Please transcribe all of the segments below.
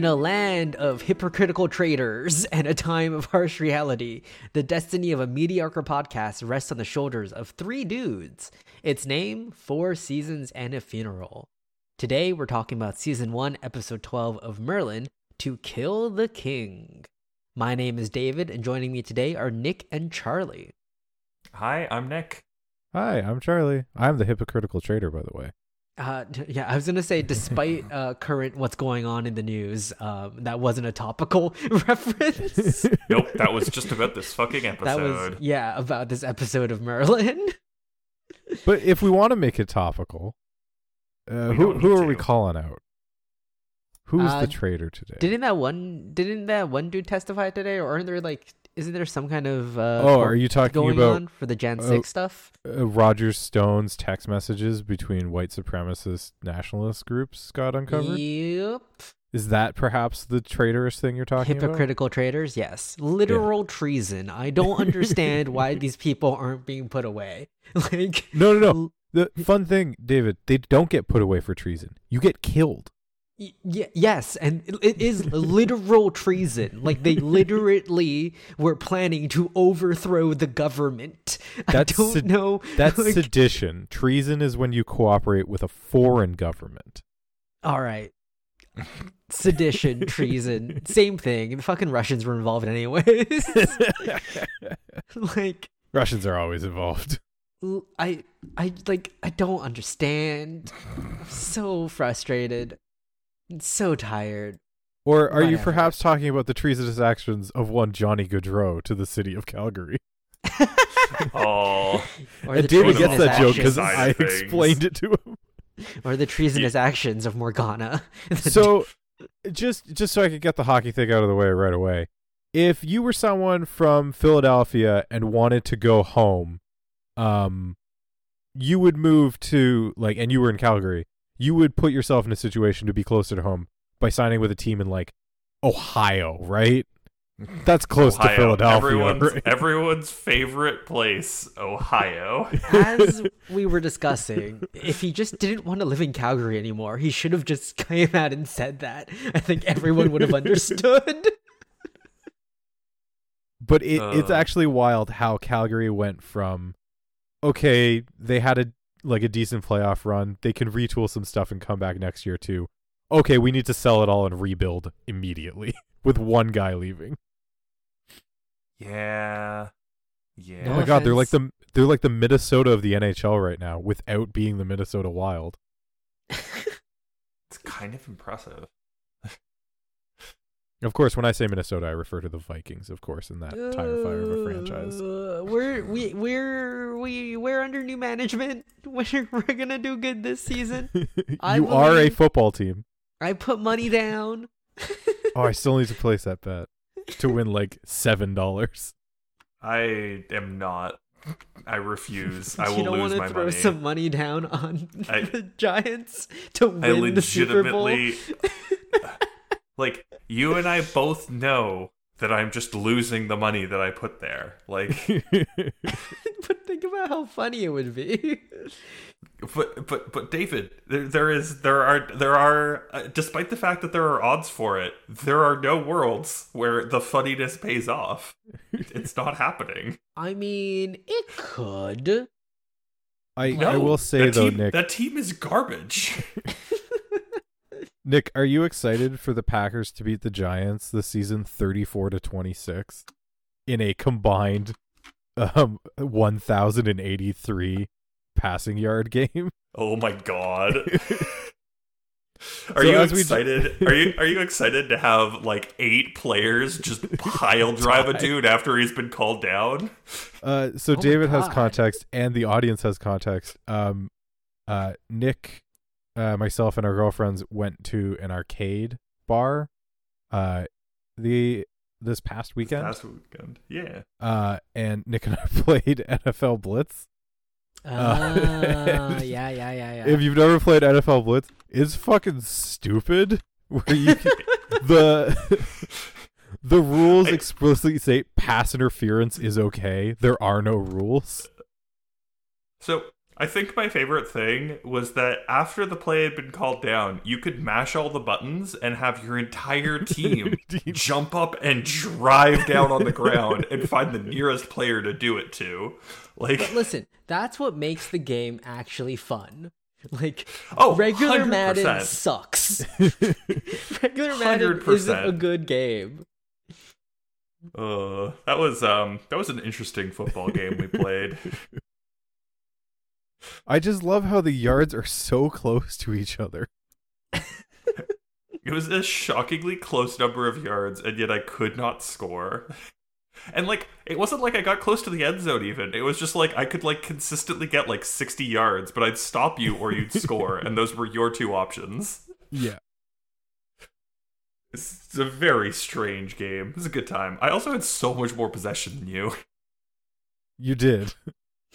In a land of hypocritical traitors and a time of harsh reality, the destiny of a mediocre podcast rests on the shoulders of three dudes. Its name, Four Seasons and a Funeral. Today, we're talking about Season 1, Episode 12 of Merlin To Kill the King. My name is David, and joining me today are Nick and Charlie. Hi, I'm Nick. Hi, I'm Charlie. I'm the hypocritical traitor, by the way. Uh, yeah, I was gonna say, despite uh, current what's going on in the news, um, that wasn't a topical reference. Nope, that was just about this fucking episode. that was yeah about this episode of Merlin. But if we want to make it topical, uh, who who need are we calling out? Who's Uh, the traitor today? Didn't that one? Didn't that one dude testify today? Or aren't there like? Isn't there some kind of? Uh, oh, are you talking going about on for the Jan oh, Six stuff? uh, Roger Stone's text messages between white supremacist nationalist groups got uncovered? Yep. Is that perhaps the traitorous thing you're talking about? Hypocritical traitors, yes. Literal treason. I don't understand why these people aren't being put away. Like, about? No, no, no. The fun thing, David, they don't get put away for treason. You get killed. Y- yes, and it- it is literal treason. Like they literally were planning to overthrow the government. That's I don't sed- know. That's like- sedition. Treason is when you cooperate with a foreign government. all right. Sedition, treason, same thing. The fucking Russians were involved anyways. like Russians are always involved. I I like I don't understand. I'm so frustrated. I'm so tired. Or are you perhaps talking about the treasonous actions of one Johnny Gaudreau to the city of Calgary? Oh, Or and the David gets that joke because I things. explained it to him. or the treasonous actions of Morgana. So, just just so I could get the hockey thing out of the way right away. If you were someone from Philadelphia and wanted to go home, um, you would move to like, and you were in Calgary, you would put yourself in a situation to be closer to home by signing with a team in like Ohio, right? That's close to Philadelphia. Everyone's, right? everyone's favorite place, Ohio. as we were discussing, if he just didn't want to live in Calgary anymore, he should have just came out and said that. I think everyone would have understood. But it, it's Uh. actually wild how Calgary went from okay, they had a like a decent playoff run. They can retool some stuff and come back next year too. Okay, we need to sell it all and rebuild immediately with one guy leaving. Yeah, yeah. oh No my god, they're like the they're like the Minnesota of the NHL right now without being the Minnesota Wild. It's kind of impressive. Of course, when I say Minnesota, I refer to the Vikings, of course, in that tire fire of a franchise. Uh, we're we we're we we're under new management. We're we're gonna do good this season. I you are a football team. I put money down. Oh, I still need to place that bet to win like seven dollars. I am not. I refuse. I will lose my money. you don't want to throw money. some money down on I- the Giants to I win the Super Bowl. like, you and I both know that I'm just losing the money that I put there. Like, but think about how funny it would be. but but but David, there there is there are there are uh, despite the fact that there are odds for it, there are no worlds where the funniness pays off. It's not happening. I mean, it could. I, No, I will say that though, team, Nick, that team is garbage. Nick, are you excited for the Packers to beat the Giants this season, thirty-four to twenty-six, in a combined um one thousand and eighty-three passing yard game? Oh my god. Are So you as we- excited? are you are you excited to have like eight players just pile drive a dude after he's been called down? Uh, so Oh David has context, and the audience has context. Um, uh, Nick, uh, myself, and our girlfriends went to an arcade bar, uh, the this past weekend. Last weekend. Yeah. Uh, and Nick and I played NFL Blitz. Uh, and yeah, yeah, yeah, yeah. If you've never played NFL Blitz, it's fucking stupid. Where you can, the the rules I- explicitly say pass interference is okay. There are no rules. So I think my favorite thing was that after the play had been called down, you could mash all the buttons and have your entire team jump up and drive down on the ground and find the nearest player to do it to. Like, But listen, that's what makes the game actually fun. Like Oh, regular 100%. Madden sucks. regular Madden isn't a good game. uh, that was um, that was an interesting football game we played. I just love how the yards are so close to each other. It was a shockingly close number of yards, and yet I could not score. And like, it wasn't like I got close to the end zone. Even it was just like I could like consistently get like sixty yards, but I'd stop you or you'd score, and those were your two options. Yeah. It's a very strange game. It was a good time. I also had so much more possession than you. You did.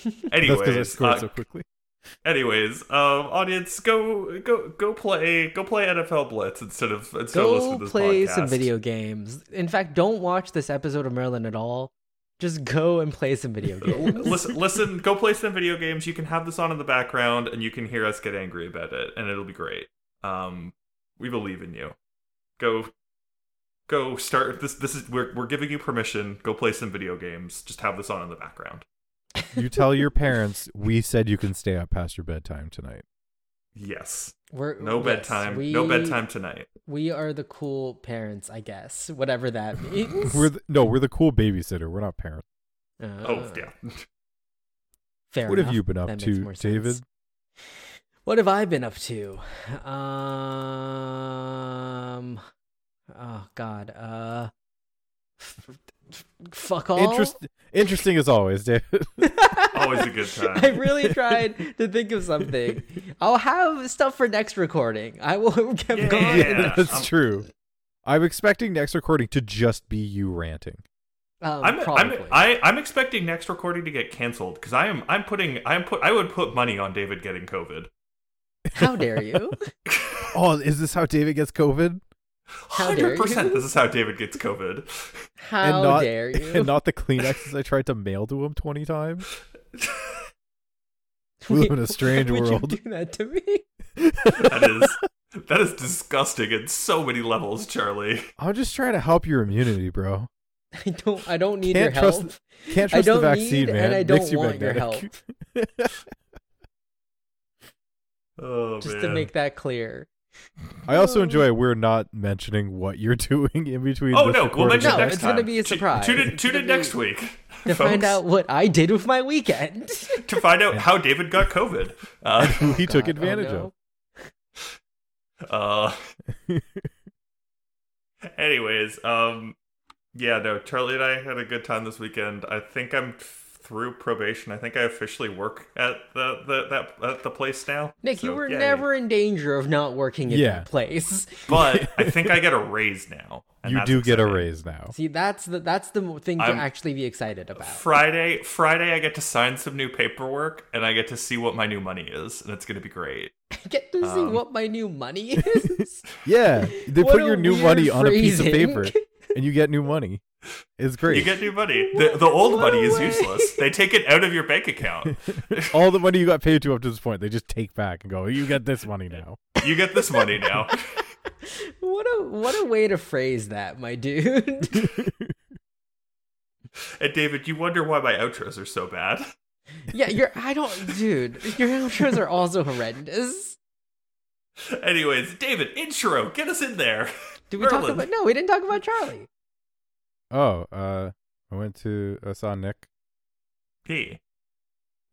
That's because I Anyways, scored uh, so quickly. anyways, um, audience, go go go play go play NFL Blitz instead of instead of listening to this play podcast. some video games. In fact, don't watch this episode of Merlin at all. Just go and play some video games. listen, listen, go play some video games. You can have this on in the background, and you can hear us get angry about it, and it'll be great. Um, we believe in you. Go, go start this. This is we're we're giving you permission. Go play some video games. Just have this on in the background. You tell your parents we said you can stay up past your bedtime tonight. Yes, We're, no yes, bedtime. we- No bedtime tonight. We are the cool parents, I guess. Whatever that means. We're the, no, we're the cool babysitter. We're not parents. Uh, Oh yeah. Fair what have you been up That to. David? What have I been up to? Um. Oh God. Uh. F- f- Fuck all. Interest, interesting as always, David. Always a good time. I really tried to think of something. I'll have stuff for next recording. I will have Yeah. gone. Yeah. that's I'm- true. I'm expecting next recording to just be you ranting. Um, I'm, I'm probably. I, I'm expecting next recording to get canceled because I am I'm putting I'm put I would put money on David getting COVID. How dare you? Oh, is this how David gets COVID? How Hundred percent. you? This is how David gets COVID. How and not, dare you? And not the Kleenexes I tried to mail to him 20 times. We live in a strange Why would world. You do that to me. That is that is disgusting in so many levels, Charlie. I'm just trying to help your immunity, bro. I don't. I don't need Can't your trust- help. Can't trust the don't vaccine, need man. and I makes don't you want your magnetic. Oh Just man. to make that clear. I also enjoy we're not mentioning what you're doing in between. Oh this no, we'll mention No, next it's time. gonna be a surprise. Tune in, tune gonna in next week To find out what I did with my weekend. to find out how David got COVID. Uh, who he took God, oh advantage of. uh anyways, um yeah, no, Charlie and I had a good time this weekend. I think I'm through probation. I think I officially work at the, the that at the place now. Nick, you were yay. never in danger of not working at Yeah. that place. But I think I get a raise now. and You that's do get a raise now. See, that's the that's the thing to I'm- actually be excited about. Friday, Friday, I get to sign some new paperwork, and I get to see what my new money is, and it's gonna be great. Get to see Um, what my new money is. Yeah, they What put your new weird money on a piece of paper, and you get new money. It's great. You get new money. The, the old What money is way. useless. They take it out of your bank account. All the money you got paid to up to this point, they just take back and go, "You get this money now." You get this money now. what a what a way to phrase that, my dude. And David, you wonder why my outros are so bad. yeah, you're I don't dude, your outros are also horrendous. Anyways, David, intro, get us in there. Did we talk Merlin. about No, we didn't talk about Charlie. Oh, uh, I went to I saw Nick. P.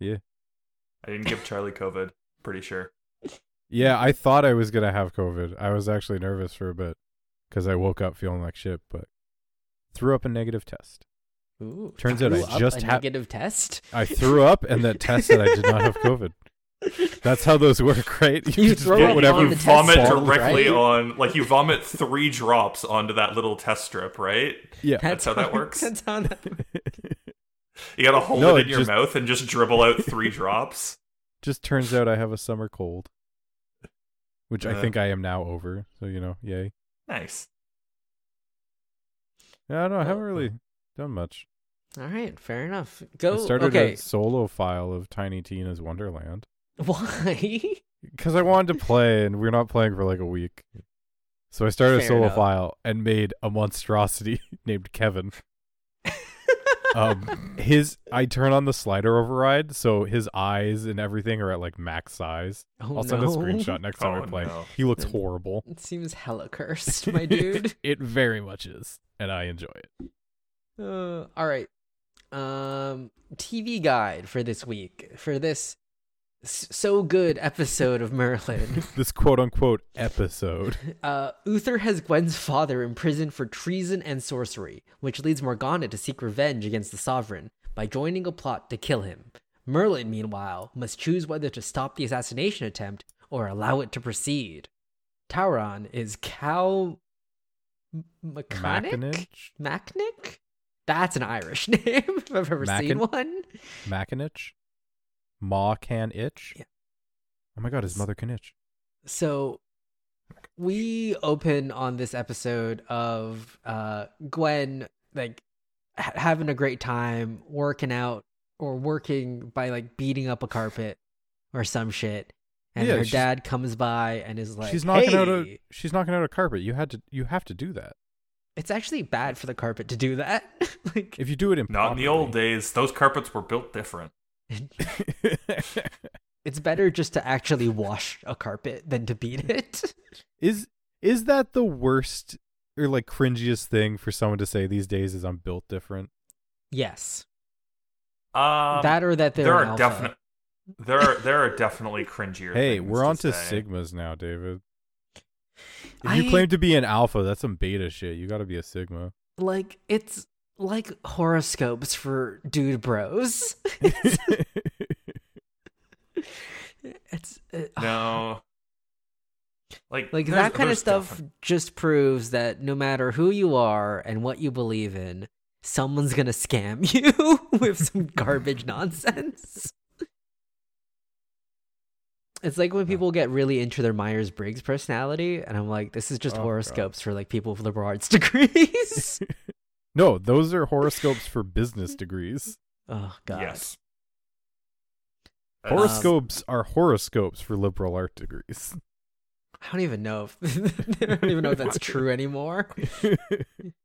Yeah. I didn't give Charlie COVID. Pretty sure. Yeah, I thought I was gonna have COVID. I was actually nervous for a bit because I woke up feeling like shit, but threw up a negative test. Ooh, Turns out I threw up just a ha- negative test. I threw up, and that test said I did not have COVID. That's how those work, right? You just throw put whatever you vomit form, directly right? on, like you vomit three drops onto that little test strip, right? Yeah. That's how that works? That's how that You gotta hold No, it it in your just- mouth and just dribble out three drops. just turns out I have a summer cold, which I Uh. think I am now over. So you know, yay. Nice. Yeah, I don't know. I haven't really done much. All right, fair enough. Go. I started okay. a solo file of Tiny Tina's Wonderland Why? because I wanted to play, and we're not playing for like a week. So I started a Fair solo enough. file and made a monstrosity named Kevin. Um, his I turn on the slider override, so his eyes and everything are at like max size. oh I'll no. send a screenshot next time Oh, I play. no. He looks Then- horrible. It seems hella cursed, my dude. it very much is, and I enjoy it. Uh, all right. Um, TV guide for this week for this s- so good episode of Merlin. This quote unquote episode. Uh, Uther has Gwen's father imprisoned for treason and sorcery, which leads Morgana to seek revenge against the sovereign by joining a plot to kill him. Merlin, meanwhile, must choose whether to stop the assassination attempt or allow it to proceed. Tauren is Cal M- Mechanic? Mackinich? Macnick? That's an Irish name if I've ever seen one. Mackinich? Ma can itch? Yeah. Oh my god, his mother can itch. So we open on this episode of uh Gwen like ha- having a great time working out or working by like beating up a carpet or some shit. And Yeah, her dad comes by and is like, she's knocking hey! out a she's knocking out a carpet. You had to you have to do that. It's actually bad for the carpet to do that. like, If you do it in Not in the old days. Those carpets were built different. it's better just to actually wash a carpet than to beat it. is is that the worst or like cringiest thing for someone to say these days is I'm built different? yes, Um, that or that there are alpha. definite. There are there are definitely cringier. Hey, things we're to on to say. sigmas now, David. If I- you claim to be an alpha, that's some beta shit. You got to be a sigma. like it's like horoscopes for dude bros. it's uh, No. Like like that kind of there's stuff just proves that no matter who you are and what you believe in, someone's gonna scam you with some garbage nonsense. It's like when people get really into their Myers Briggs personality, and I'm like, this is just Oh, God. horoscopes for like people with liberal arts degrees. No, those are horoscopes for business degrees. oh god. Yes. Horoscopes um, are horoscopes for liberal art degrees. I don't even know if I don't even know if that's true anymore.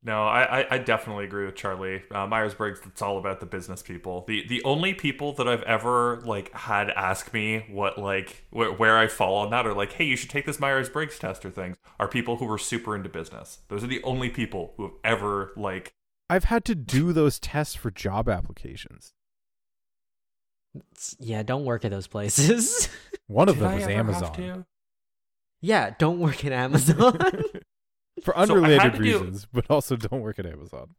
No, I, I, I definitely agree with Charlie. Uh, Myers Briggs, it's all about the business people. The the only people that I've ever like had ask me what like wh- where I fall on that or like, hey, you should take this Myers Briggs test or things are people who were super into business. Those are the only people who have ever like. I've had to do those tests for job applications. Yeah, don't work at those places. One of Did them I was Amazon. yeah, don't work at Amazon. For unrelated do- reasons, but also don't work at Amazon.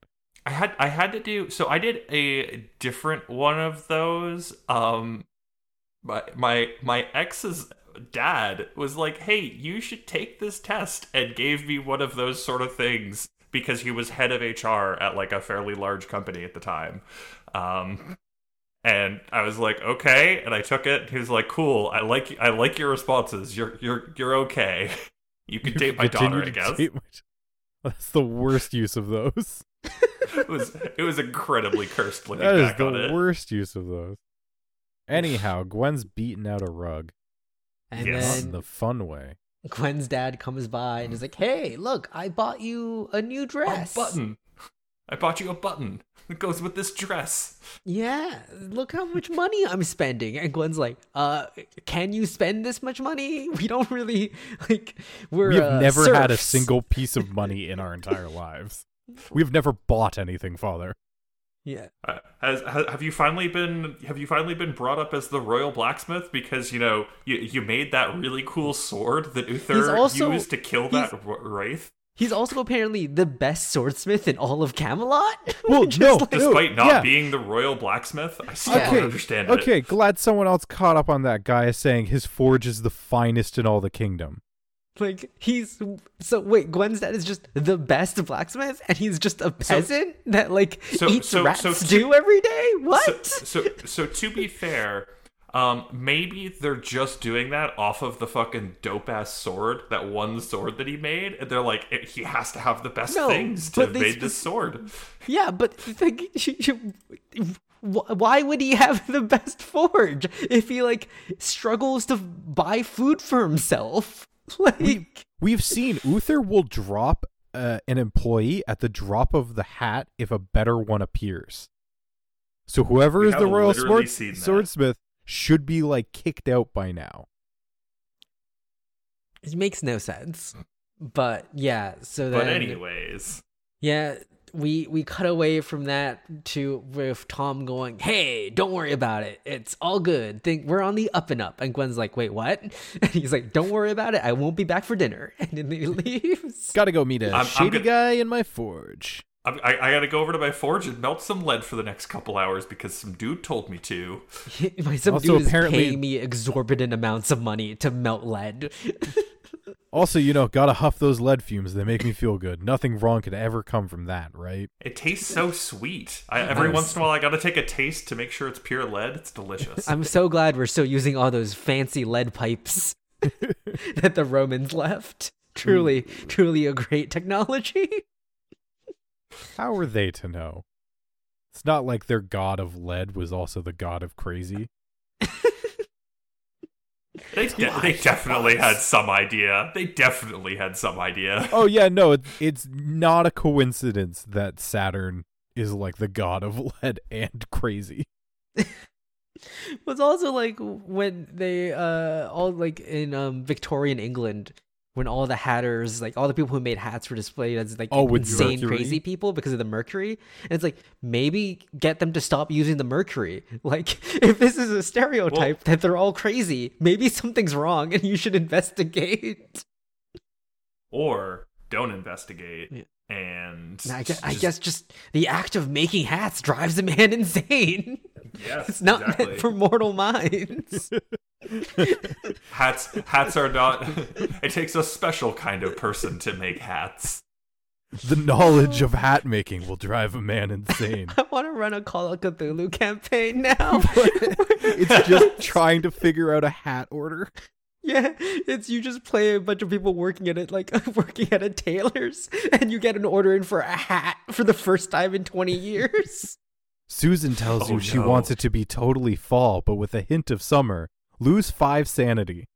I had I had to do so I did a different one of those. Um my my my ex's dad was like, "Hey, you should take this test," and gave me one of those sort of things because he was head of HR at like a fairly large company at the time. Um and I was like, "Okay," and I took it. He was like, "Cool. I like I like your responses. You're you're you're okay. You can You date my continue daughter, I to guess." date my- That's the worst use of those. it was it was incredibly cursed looking That is back the on it. worst use of those. Anyhow, Gwen's beating out a rug. and Yes. Not in then the fun way. Gwen's dad comes by and is like, "Hey, look, I bought you a new A dress. button. I bought you a button. that goes with this dress. Yeah, look how much money I'm spending." And Gwen's like, "Uh, can you spend this much money? We don't really like. We're We have uh, never had a single piece of money in our entire lives. We've never bought anything, Father. Yeah, Uh, has, has have you finally been have you finally been brought up as the royal blacksmith because you know you you made that really cool sword that Uther also- used to kill that wraith he's also apparently the best swordsmith in all of Camelot. Well, no, like- despite not yeah. being the royal blacksmith. I still Okay, don't understand it. Okay, glad someone else caught up on that guy saying his forge is the finest in all the kingdom. Like he's so wait, Gwen's dad is just the best blacksmith, and he's just a peasant that like so- eats so- rat so- stew every day. What? So, so, so to be fair, Um, maybe they're just doing that off of the fucking dope ass sword, that one sword that he made, and they're like, "Eh, he has to have the best No, things to but have they made this sword. Yeah, but like, wh- why would he have the best forge if he like struggles to buy food for himself? Like, We've seen Uther will drop uh, an employee at the drop of the hat if a better one appears. So whoever We is the royal sword, seen swordsmith should be like kicked out by now. it makes no sense. But yeah, so then But anyways, Yeah, we we cut away from that to with Tom going, "Hey, don't worry about it. It's all good. Think we're on the up and up." And Gwen's like, "Wait, what?" And he's like, "Don't worry about it. I won't be back for dinner." And then he leaves. Got to go meet a I'm- I'm shady gonna- guy in my forge. I, I, I gotta go over to my forge and melt some lead for the next couple hours because some dude told me to. My some Also, dude is apparently- paying me exorbitant amounts of money to melt lead. Also, you know, gotta huff those lead fumes. They make me feel good. Nothing wrong could ever come from that, right? It tastes so sweet. I, every I'm once in a while, I gotta take a taste to make sure it's pure lead. It's delicious. I'm so glad we're still using all those fancy lead pipes that the Romans left. Truly, truly a great technology. How are they to know? It's not like their god of lead was also the god of crazy. They, de- they definitely had some idea. They definitely had some idea. Oh yeah, no, it, it's not a coincidence that Saturn is like the god of lead and crazy. was also like when they uh all like in um Victorian England when all the hatters like all the people who made hats were displayed as like Oh, insane mercury? crazy people because of the mercury and it's like maybe get them to stop using the mercury like if this is a stereotype that they're all crazy maybe something's wrong and you should investigate Or don't investigate. Yeah. And I guess, I just- guess just the act of making hats drives a man insane yes, it's not exactly. meant for mortal minds hats. Hats are not. it takes a special kind of person to make hats. The knowledge of hat making will drive a man insane. I want to run a Call of Cthulhu campaign now. it's just trying to figure out a hat order. yeah, it's you just play a bunch of people working at it, like working at a tailor's, and you get an order in for a hat for the first time in 20 years. Susan tells Oh, you she no. wants it to be totally fall, but with a hint of summer. Lose five sanity.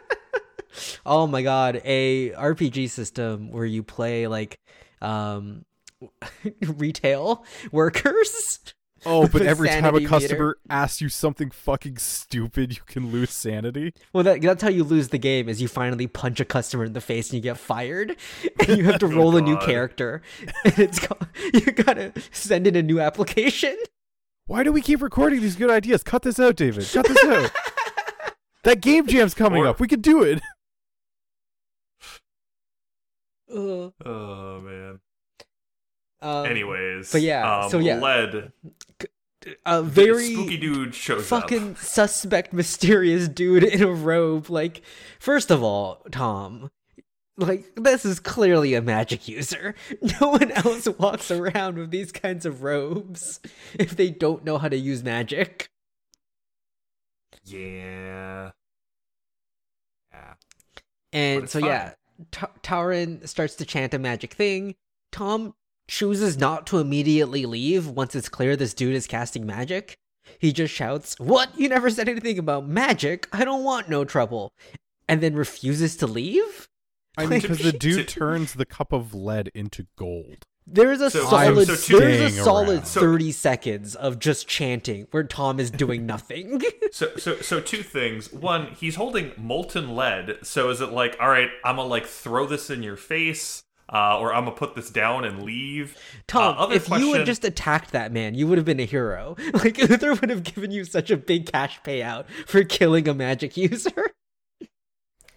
oh my god, a RPG system where you play like um retail workers. Oh, but every time a sanity meter. customer asks you something fucking stupid, you can lose sanity. Well, that, that's how you lose the game. Is you finally punch a customer in the face and you get fired, and you have to roll a new character. And it's called, you gotta send in a new application. Why do we keep recording these good ideas? Cut this out, David. Cut this out. that game jam's coming Or- up. We can do it. Ugh. Oh man. Um, Anyways. but yeah, um, so yeah. lead. a very spooky dude shows fucking up. suspect, mysterious dude in a robe. Like, first of all, Tom, like this is clearly a magic user. No one else walks around with these kinds of robes if they don't know how to use magic. Yeah. Yeah. And so fine. yeah, Ta Tauren starts to chant a magic thing. Tom chooses not to immediately leave once it's clear this dude is casting magic. He just shouts, "What? You never said anything about magic. I don't want no trouble." And then refuses to leave? I mean, because the dude turns the cup of lead into gold. There is a So- solid so two- there is a solid around. So- 30 seconds of just chanting where Tom is doing nothing. So so so two things. One, he's holding molten lead. So is it like, all right, I'm gonna like throw this in your face, uh, or I'm gonna put this down and leave? Tom, Uh, other if you question- had just attacked that man, you would have been a hero. Like Uther would have given you such a big cash payout for killing a magic user.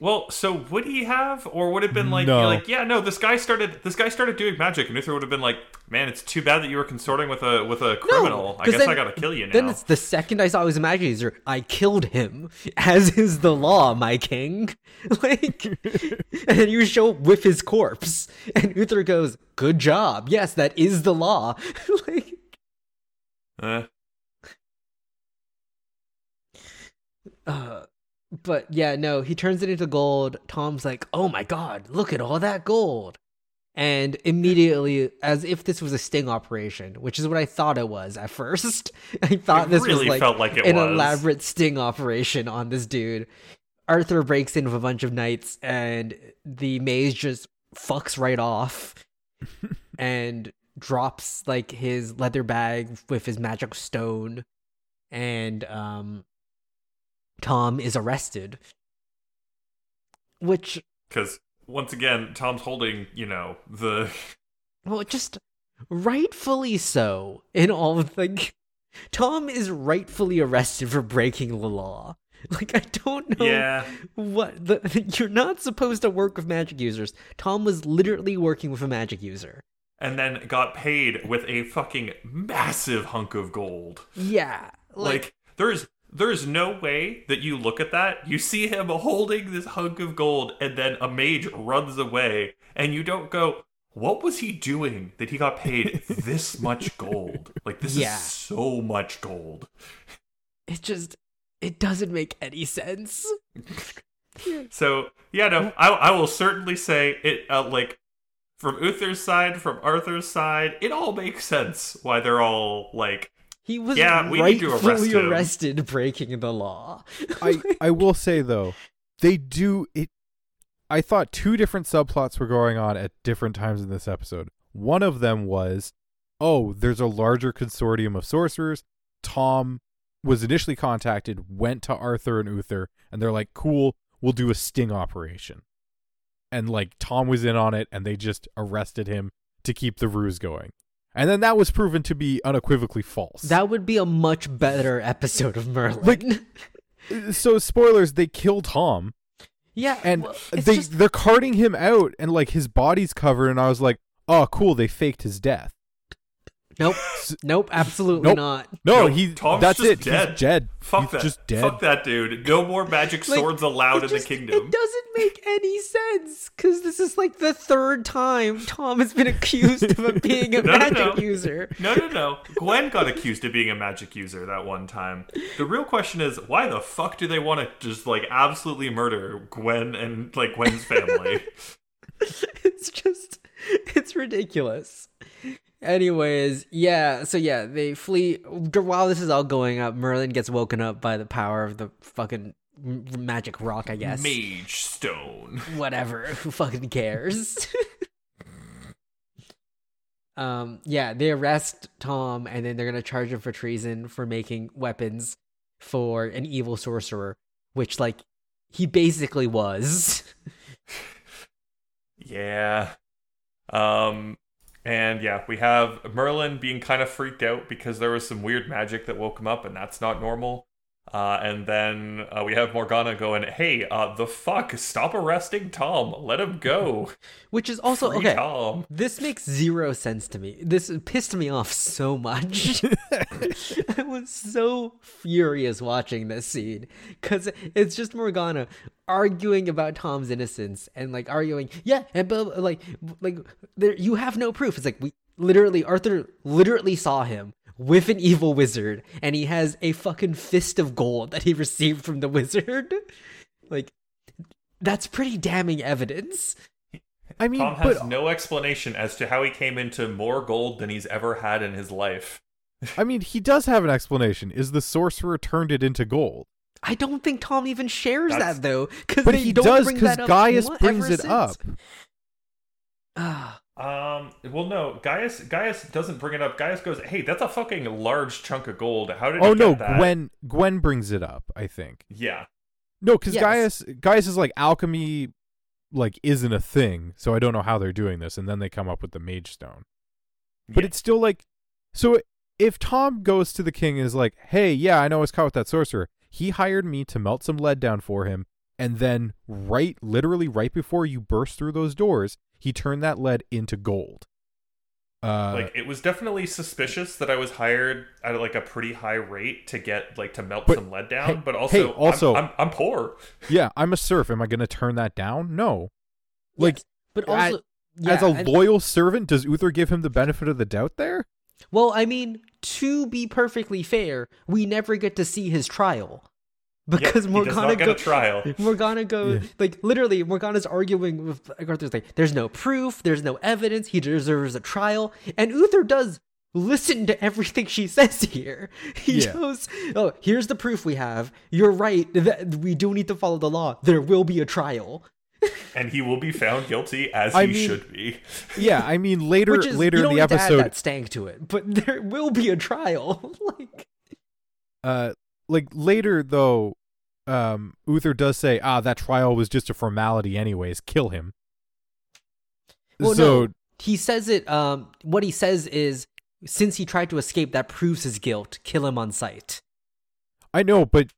Well, so would he have, or would it have been like, No. like, yeah, no, this guy started, this guy started doing magic, and Uther would have been like, man, it's too bad that you were consorting with a with a criminal. I 'cause guess then- I gotta kill you now. Then it's the second I saw he was a magic user, I killed him, as is the law, my king. Like, and then you show up with his corpse, and Uther goes, "Good job. Yes, that is the law." like, Eh. Uh, but yeah, no, he turns it into gold. Tom's like, "Oh my god, look at all that gold!" And immediately, as if this was a sting operation, which is what I thought it was at first. I thought It this really was like, felt like it an was. elaborate sting operation on this dude. Arthur breaks in with a bunch of knights, and the maze just fucks right off and drops like his leather bag with his magic stone, and um, Tom is arrested. Which, Because once again, Tom's holding, you know, the well, just rightfully so. In all of like, Tom is rightfully arrested for breaking the law. Like I don't know yeah. what the you're not supposed to work with magic users. Tom was literally working with a magic user. And then got paid with a fucking massive hunk of gold. Yeah, Like, there's there's no way that you look at that, you see him holding this hunk of gold, and then a mage runs away, and you don't go, what was he doing that he got paid this much gold? Like this Yeah. is so much gold. it just it doesn't make any sense. So yeah, no, I I will certainly say it uh, like from Uther's side, from Arthur's side, it all makes sense why they're all like He was Yeah, we arrest rightfully arrested breaking the law. I I will say though, they do it. I thought two different subplots were going on at different times in this episode. One of them was, oh, there's a larger consortium of sorcerers. Tom was initially contacted, went to Arthur and Uther, and they're like, cool, we'll do a sting operation. And like Tom was in on it, and they just arrested him to keep the ruse going. And then that was proven to be unequivocally false. that would be a much better episode of Merlin. Like- so spoilers, they kill Tom. yeah, and well, they just- they're carting him out and like his body's covered and i was like oh cool they faked his death nope, nope, absolutely Nope. not. no No, he Tom's that's just it dead. he's dead fuck he's that. just dead Fuck that dude. No more magic Like, swords allowed in just- the kingdom. It doesn't make any sense because this is like the third time Tom has been accused of being a No, no, magic no. user. No, no, no. Gwen got accused of being a magic user that one time. The real question is, why the fuck do they want to just like absolutely murder Gwen and like Gwen's family? it's just it's ridiculous anyways yeah so yeah they flee. While this is all going up merlin gets woken up by the power of the fucking magic rock i guess. Mage stone. whatever. Who fucking cares? Um yeah they arrest tom and then they're gonna charge him for treason for making weapons for an evil sorcerer which like he basically was. Yeah. Um and yeah, we have Merlin being kind of freaked out because there was some weird magic that woke him up and that's not normal. Uh, and then uh, we have Morgana going, "Hey, uh, the fuck! Stop arresting Tom. Let him go. which is also Free okay Tom." This makes zero sense to me. This pissed me off so much. I was so furious watching this scene because it's just Morgana arguing about Tom's innocence and like arguing, yeah, and blah, blah, like, like there, you have no proof. It's like we literally Arthur literally saw him with an evil wizard, and he has a fucking fist of gold that he received from the wizard. Like, that's pretty damning evidence. i mean Tom has but no explanation as to how he came into more gold than he's ever had in his life. i mean he does have an explanation is the sorcerer turned it into gold I don't think Tom even shares That's- that though, because but he don't does because gaius brings it since. up Ah, Um. Well, no. Gaius. Gaius doesn't bring it up. Gaius goes, "Hey, that's a fucking large chunk of gold. How did? oh you no get that?" gwen gwen brings it up i think Yeah. no because Yes. gaius gaius is like alchemy like isn't a thing so i don't know how they're doing this and then they come up with the mage stone but Yeah. it's still like so if tom goes to the king and is like hey yeah i know i was caught with that sorcerer he hired me to melt some lead down for him and then right literally right before you burst through those doors he turned that lead into gold. Uh like it was definitely suspicious that I was hired at like a pretty high rate to get like to melt But- some lead down. hey- but hey, also, I'm- also- I'm, I'm, poor. yeah i'm a serf. Am i going to turn that down? No. Like yes, but as- also yeah, as a and- loyal servant does uther give him the benefit of the doubt there? Well, I mean, to be perfectly fair, we never get to see his trial because Yep, Morgana not get go- trial. Morgana goes like literally Morgana's arguing with Arthur's like there's no proof, there's no evidence, he deserves a trial, and Uther does listen to everything she says here. He Yeah. goes, "Oh, here's the proof we have. You're right that we do need to follow the law. There will be a trial." and he will be found guilty as I he mean- should be. Yeah, I mean later is later you in don't the need to add episode that stank to it, but there will be a trial. like uh like later though um Uther does say, "Ah, that trial was just a formality anyways. Kill him." Well, so no, he says it. Um, what he says is, since he tried to escape, that proves his guilt. Kill him on sight. I know, but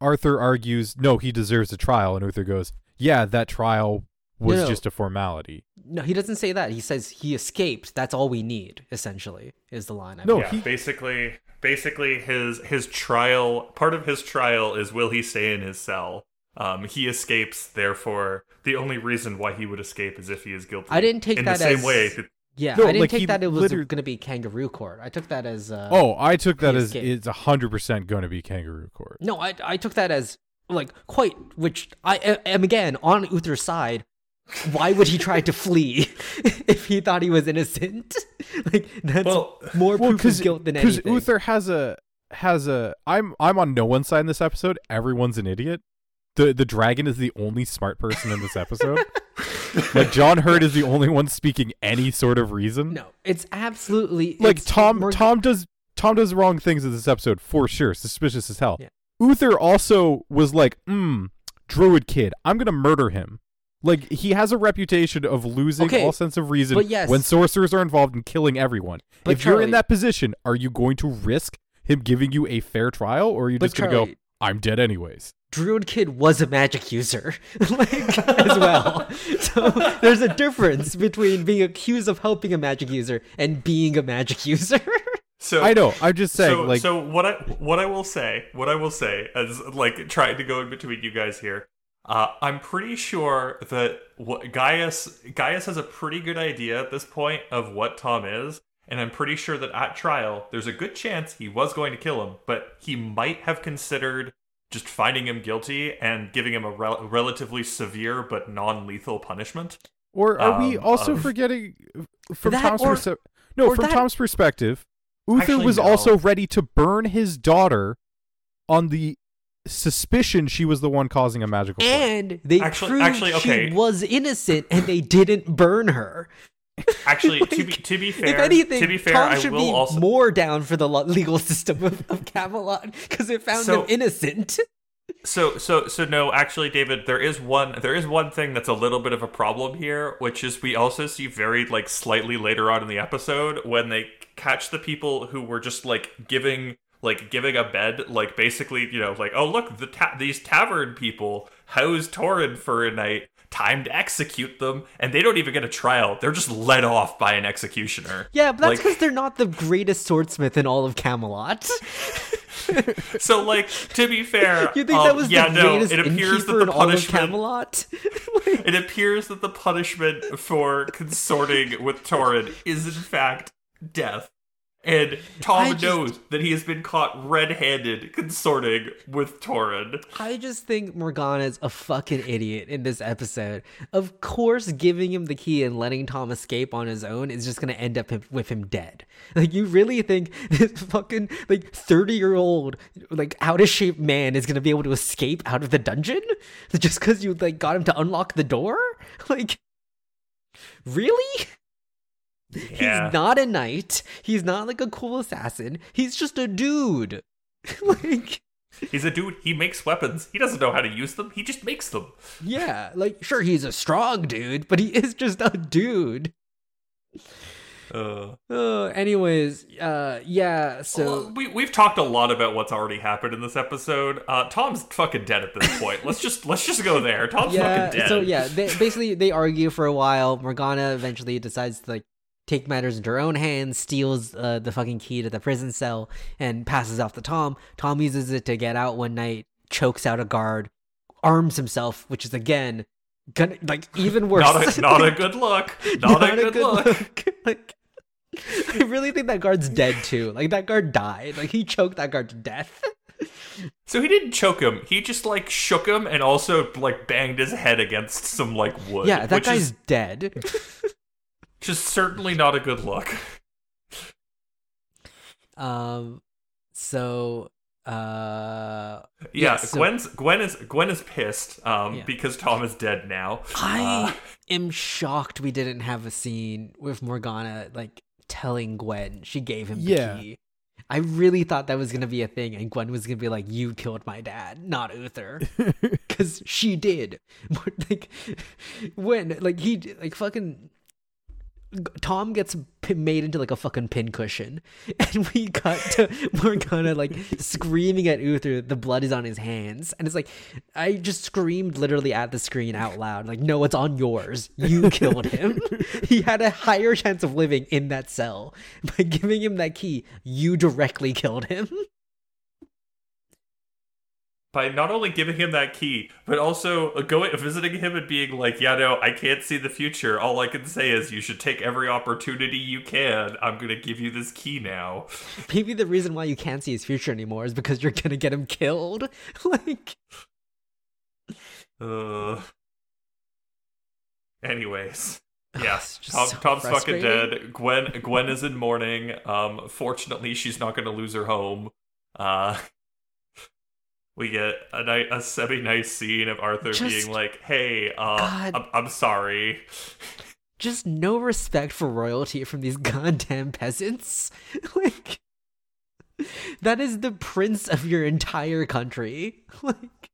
Arthur argues, "No, he deserves a trial." And Uther goes, "Yeah, that trial was No, no. just a formality." No, he doesn't say that. He says he escaped. That's all we need. Essentially, is the line. I No, believe. yeah, he- basically, basically his his trial. Part of his trial is will he stay in his cell? Um, he escapes. Therefore, the only reason why he would escape is if he is guilty. I didn't take in that the same as- way. that- yeah. No, I didn't like, take he that it was literally- going to be kangaroo court. I took that as. Uh, oh, I took that as escaped. it's hundred percent going to be kangaroo court. no, I I took that as like quite. Which I am again on Uther's side. Why would he try to flee if he thought he was innocent? like that's Well- more Well, proof of because guilt than anything. Because Uther has a has a. I'm I'm on no one's side in this episode. Everyone's an idiot. The the dragon is the only smart person in this episode. like John Hurt is the only one speaking any sort of reason. No, it's absolutely like it's Tom more- Tom does Tom does wrong things in this episode for sure. Suspicious as hell. Yeah. Uther also was like, hmm, Druid kid, I'm gonna murder him. Like he has a reputation of losing Okay, all sense of reason but yes. when sorcerers are involved in killing everyone. But if you're in that position, are you going to risk him giving you a fair trial, or are you just gonna go, I'm dead anyways? Druid Kid was a magic user, like as well. So there's a difference between being accused of helping a magic user and being a magic user. So I know. I'm just saying, so, like, so what I what I will say, what I will say, as like trying to go in between you guys here, uh, I'm pretty sure that what Gaius Gaius has a pretty good idea at this point of what Tom is, and I'm pretty sure that at trial there's a good chance he was going to kill him, but he might have considered just finding him guilty and giving him a rel- relatively severe but non-lethal punishment. or are we um, also of- forgetting from That Tom's or- perspective? No, from that- Tom's perspective, Uther Actually, was no. also ready to burn his daughter on the suspicion she was the one causing a magical plague. and they Actually- proved actually, okay. she was innocent, and they didn't burn her. Actually, to be to be fair, if anything, to be fair, Tom I should will be also more down for the legal system of, of Camelot because it found So- them innocent. So so so no, actually David, there is one there is one thing that's a little bit of a problem here, which is we also see very like slightly later on in the episode when they catch the people who were just like giving like giving a bed like basically, you know, like oh look, the ta- these tavern people house Tauren for a night, time to execute them, and they don't even get a trial. They're just led off by an executioner. Yeah, but that's Like- because they're not the greatest swordsmith in all of Camelot. So like to be fair, You think um, that was yeah, the no, it appears that the in all of punishment Camelot? It appears that the punishment for consorting with Torrid is in fact death. And Tom just- knows that he has been caught red-handed consorting with Torrid. I just think Morgana's a fucking idiot in this episode. Of course, giving him the key and letting Tom escape on his own is just gonna end up with him dead. Like, you really think this fucking like thirty year old like out of shape man is gonna be able to escape out of the dungeon just because you like got him to unlock the door? Like, really? Yeah. He's not a knight. He's not like a cool assassin. He's just a dude. like. He's a dude, he makes weapons. He doesn't know how to use them. He just makes them. Yeah, like sure he's a strong dude, but he is just a dude. Uh, Uh, anyways, uh, yeah. So we we've talked a lot about what's already happened in this episode. Uh, Tom's fucking dead at this point. let's just let's just go there. Tom's yeah, fucking dead. so yeah, they, basically they argue for a while. Morgana eventually decides to like take matters into her own hands, steals uh, the fucking key to the prison cell, and passes off to Tom. Tom uses it to get out one night, chokes out a guard, arms himself, which is again gonna like even worse. Not a not a good look. Not, a good, look. like, I really think that guard's dead too. Like that guard died. Like he choked that guard to death. So he didn't choke him. He just like shook him and also like banged his head against some like wood. Yeah, that which guy's is dead. Just certainly not a good look. um, so uh, Yeah, Yeah, so- Gwen's Gwen is Gwen is pissed um Yeah. because Tom is dead now. I Uh, am shocked we didn't have a scene with Morgana like telling Gwen she gave him the key. I really thought that was gonna be a thing, and Gwen was gonna be like, "You killed my dad, not Uther," because she did. Like, when like he like fucking Tom gets made into like a fucking pincushion, and we cut to Morgana like screaming at Uther. The blood is on his hands, and it's like I just screamed literally at the screen out loud, like, "No, it's on yours. You killed him. he had a higher chance of living in that cell by giving him that key. You directly killed him." By not only giving him that key, but also going visiting him and being like, "Yeah, no, I can't see the future. All I can say is you should take every opportunity you can. I'm gonna give you this key now." Maybe the reason why you can't see his future anymore is because you're gonna get him killed. like, Uh. Anyways, yes, Tom, so Tom's fucking dead. Gwen Gwen is in mourning. Um, fortunately, she's not gonna lose her home. Uh. We get a ni- a semi nice scene of Arthur Just- being like, "Hey, uh. I'm, I'm sorry." just no respect for royalty from these goddamn peasants. like, that is the prince of your entire country. Like,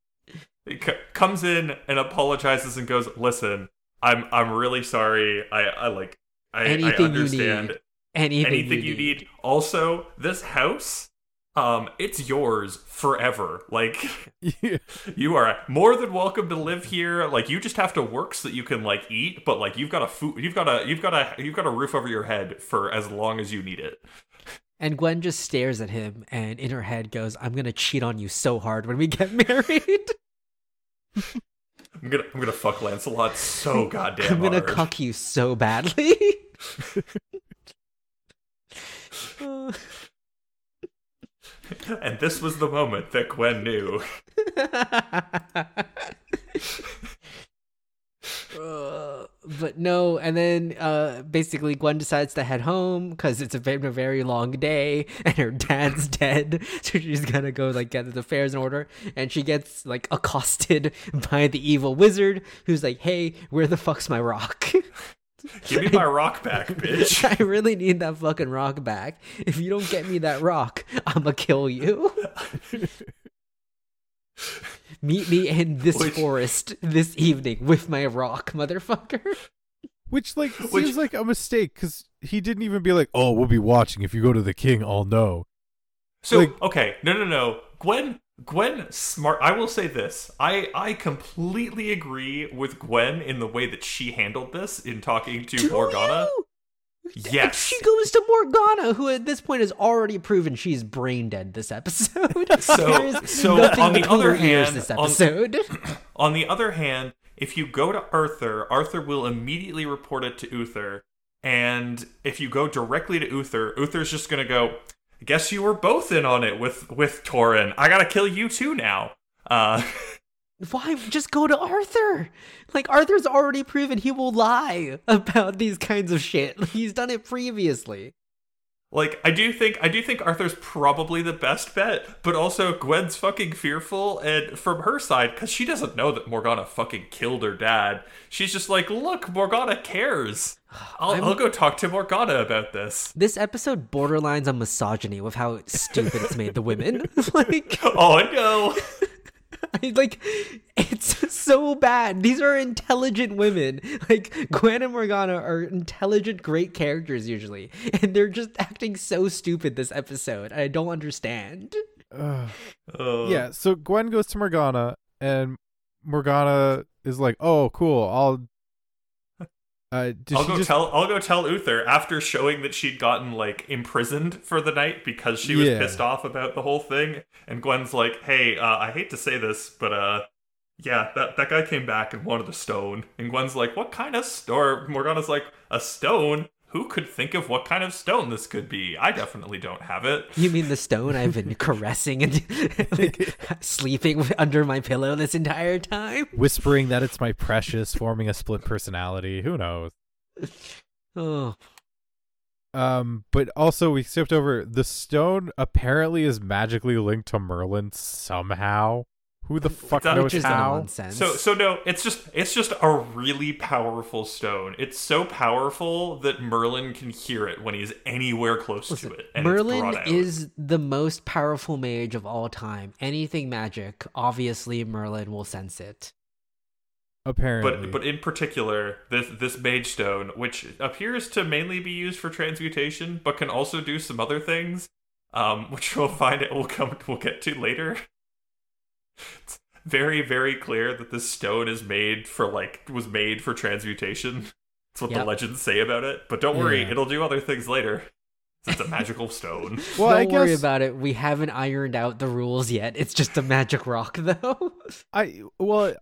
He c- comes in and apologizes and goes, "Listen, I'm I'm really sorry. I I like I, I Anything you understand need. anything, anything you need. Also, this house, um, it's yours forever. Like yeah. you are more than welcome to live here. Like you just have to work so that you can like eat. But like you've got a food, you've got a you've got a you've got a roof over your head for as long as you need it. And Gwen just stares at him and in her head goes, I'm gonna cheat on you so hard when we get married. I'm gonna I'm gonna fuck Lancelot so goddamn I'm gonna hard. cuck you so badly. Uh, and this was the moment that Gwen knew. Uh, but no, and then uh, basically Gwen decides to head home because it's been a very long day, and her dad's dead, so she's gonna go like get the affairs in order, and she gets like accosted by the evil wizard, who's like, "Hey, where the fuck's my rock?" Give me my rock back, bitch. I really need that fucking rock back. If you don't get me that rock, I'ma kill you. Meet me in this Which- forest this evening with my rock, motherfucker. Which like Which- seems like a mistake because he didn't even be like, "Oh, we'll be watching. If you go to the king, I'll know." So Like- okay, no, no, no. Gwen, Gwen, smart. I will say this. I I completely agree with Gwen in the way that she handled this in talking to Do Morgana. you? Yes. She goes to Morgana, who at this point has already proven she's brain dead this episode. So- so on the other hand, this on- episode. On the other hand, if you go to Arthur, Arthur will immediately report it to Uther. And if you go directly to Uther, Uther's just gonna go, guess you were both in on it with with Tauren. I gotta kill you too now. Uh Why just go to Arthur? Like Arthur's already proven he will lie about these kinds of shit. He's done it previously. Like I do think I do think Arthur's probably the best bet, but also Gwen's fucking fearful and from her side cuz she doesn't know that Morgana fucking killed her dad. She's just like, "Look, Morgana cares. I'll, I'm- I'll go talk to Morgana about this." This episode borderlines on misogyny with how stupid it's made the women. like Oh, no. I, like it's so bad. These are intelligent women. Like Gwen and Morgana are intelligent, great characters usually, and they're just acting so stupid this episode. I don't understand. Ugh. Uh, yeah. So Gwen goes to Morgana, and Morgana is like, "Oh, cool. I'll." Uh, I'll go just tell I'll go tell Uther after showing that she'd gotten like imprisoned for the night because she was Yeah. pissed off about the whole thing. And Gwen's like, "Hey, uh, I hate to say this, but uh, yeah, that that guy came back and wanted a stone." And Gwen's like, "What kind of stone?" Morgana's like, "A stone." Who could think of what kind of stone this could be? I definitely don't have it. You mean the stone I've been caressing and like sleeping under my pillow this entire time? Whispering that it's my precious, forming a split personality. Who knows? Oh, Um, but also we skipped over the stone. Apparently, is magically linked to Merlin somehow. Who the fuck does- knows is how? nonsense. So so no, it's just it's just a really powerful stone. It's so powerful that Merlin can hear it when he's anywhere close Listen, to it. And Merlin is the most powerful mage of all time. Anything magic, obviously Merlin will sense it. Apparently, but but in particular this this mage stone which appears to mainly be used for transmutation but can also do some other things um which we'll find it will come we'll get to later it's very very clear that this stone is made for like was made for transmutation that's what the legends say about it but don't worry Yeah. it'll do other things later it's a magical stone well, Don't I worry about it. We haven't ironed out the rules yet. It's just a magic rock, though. I well,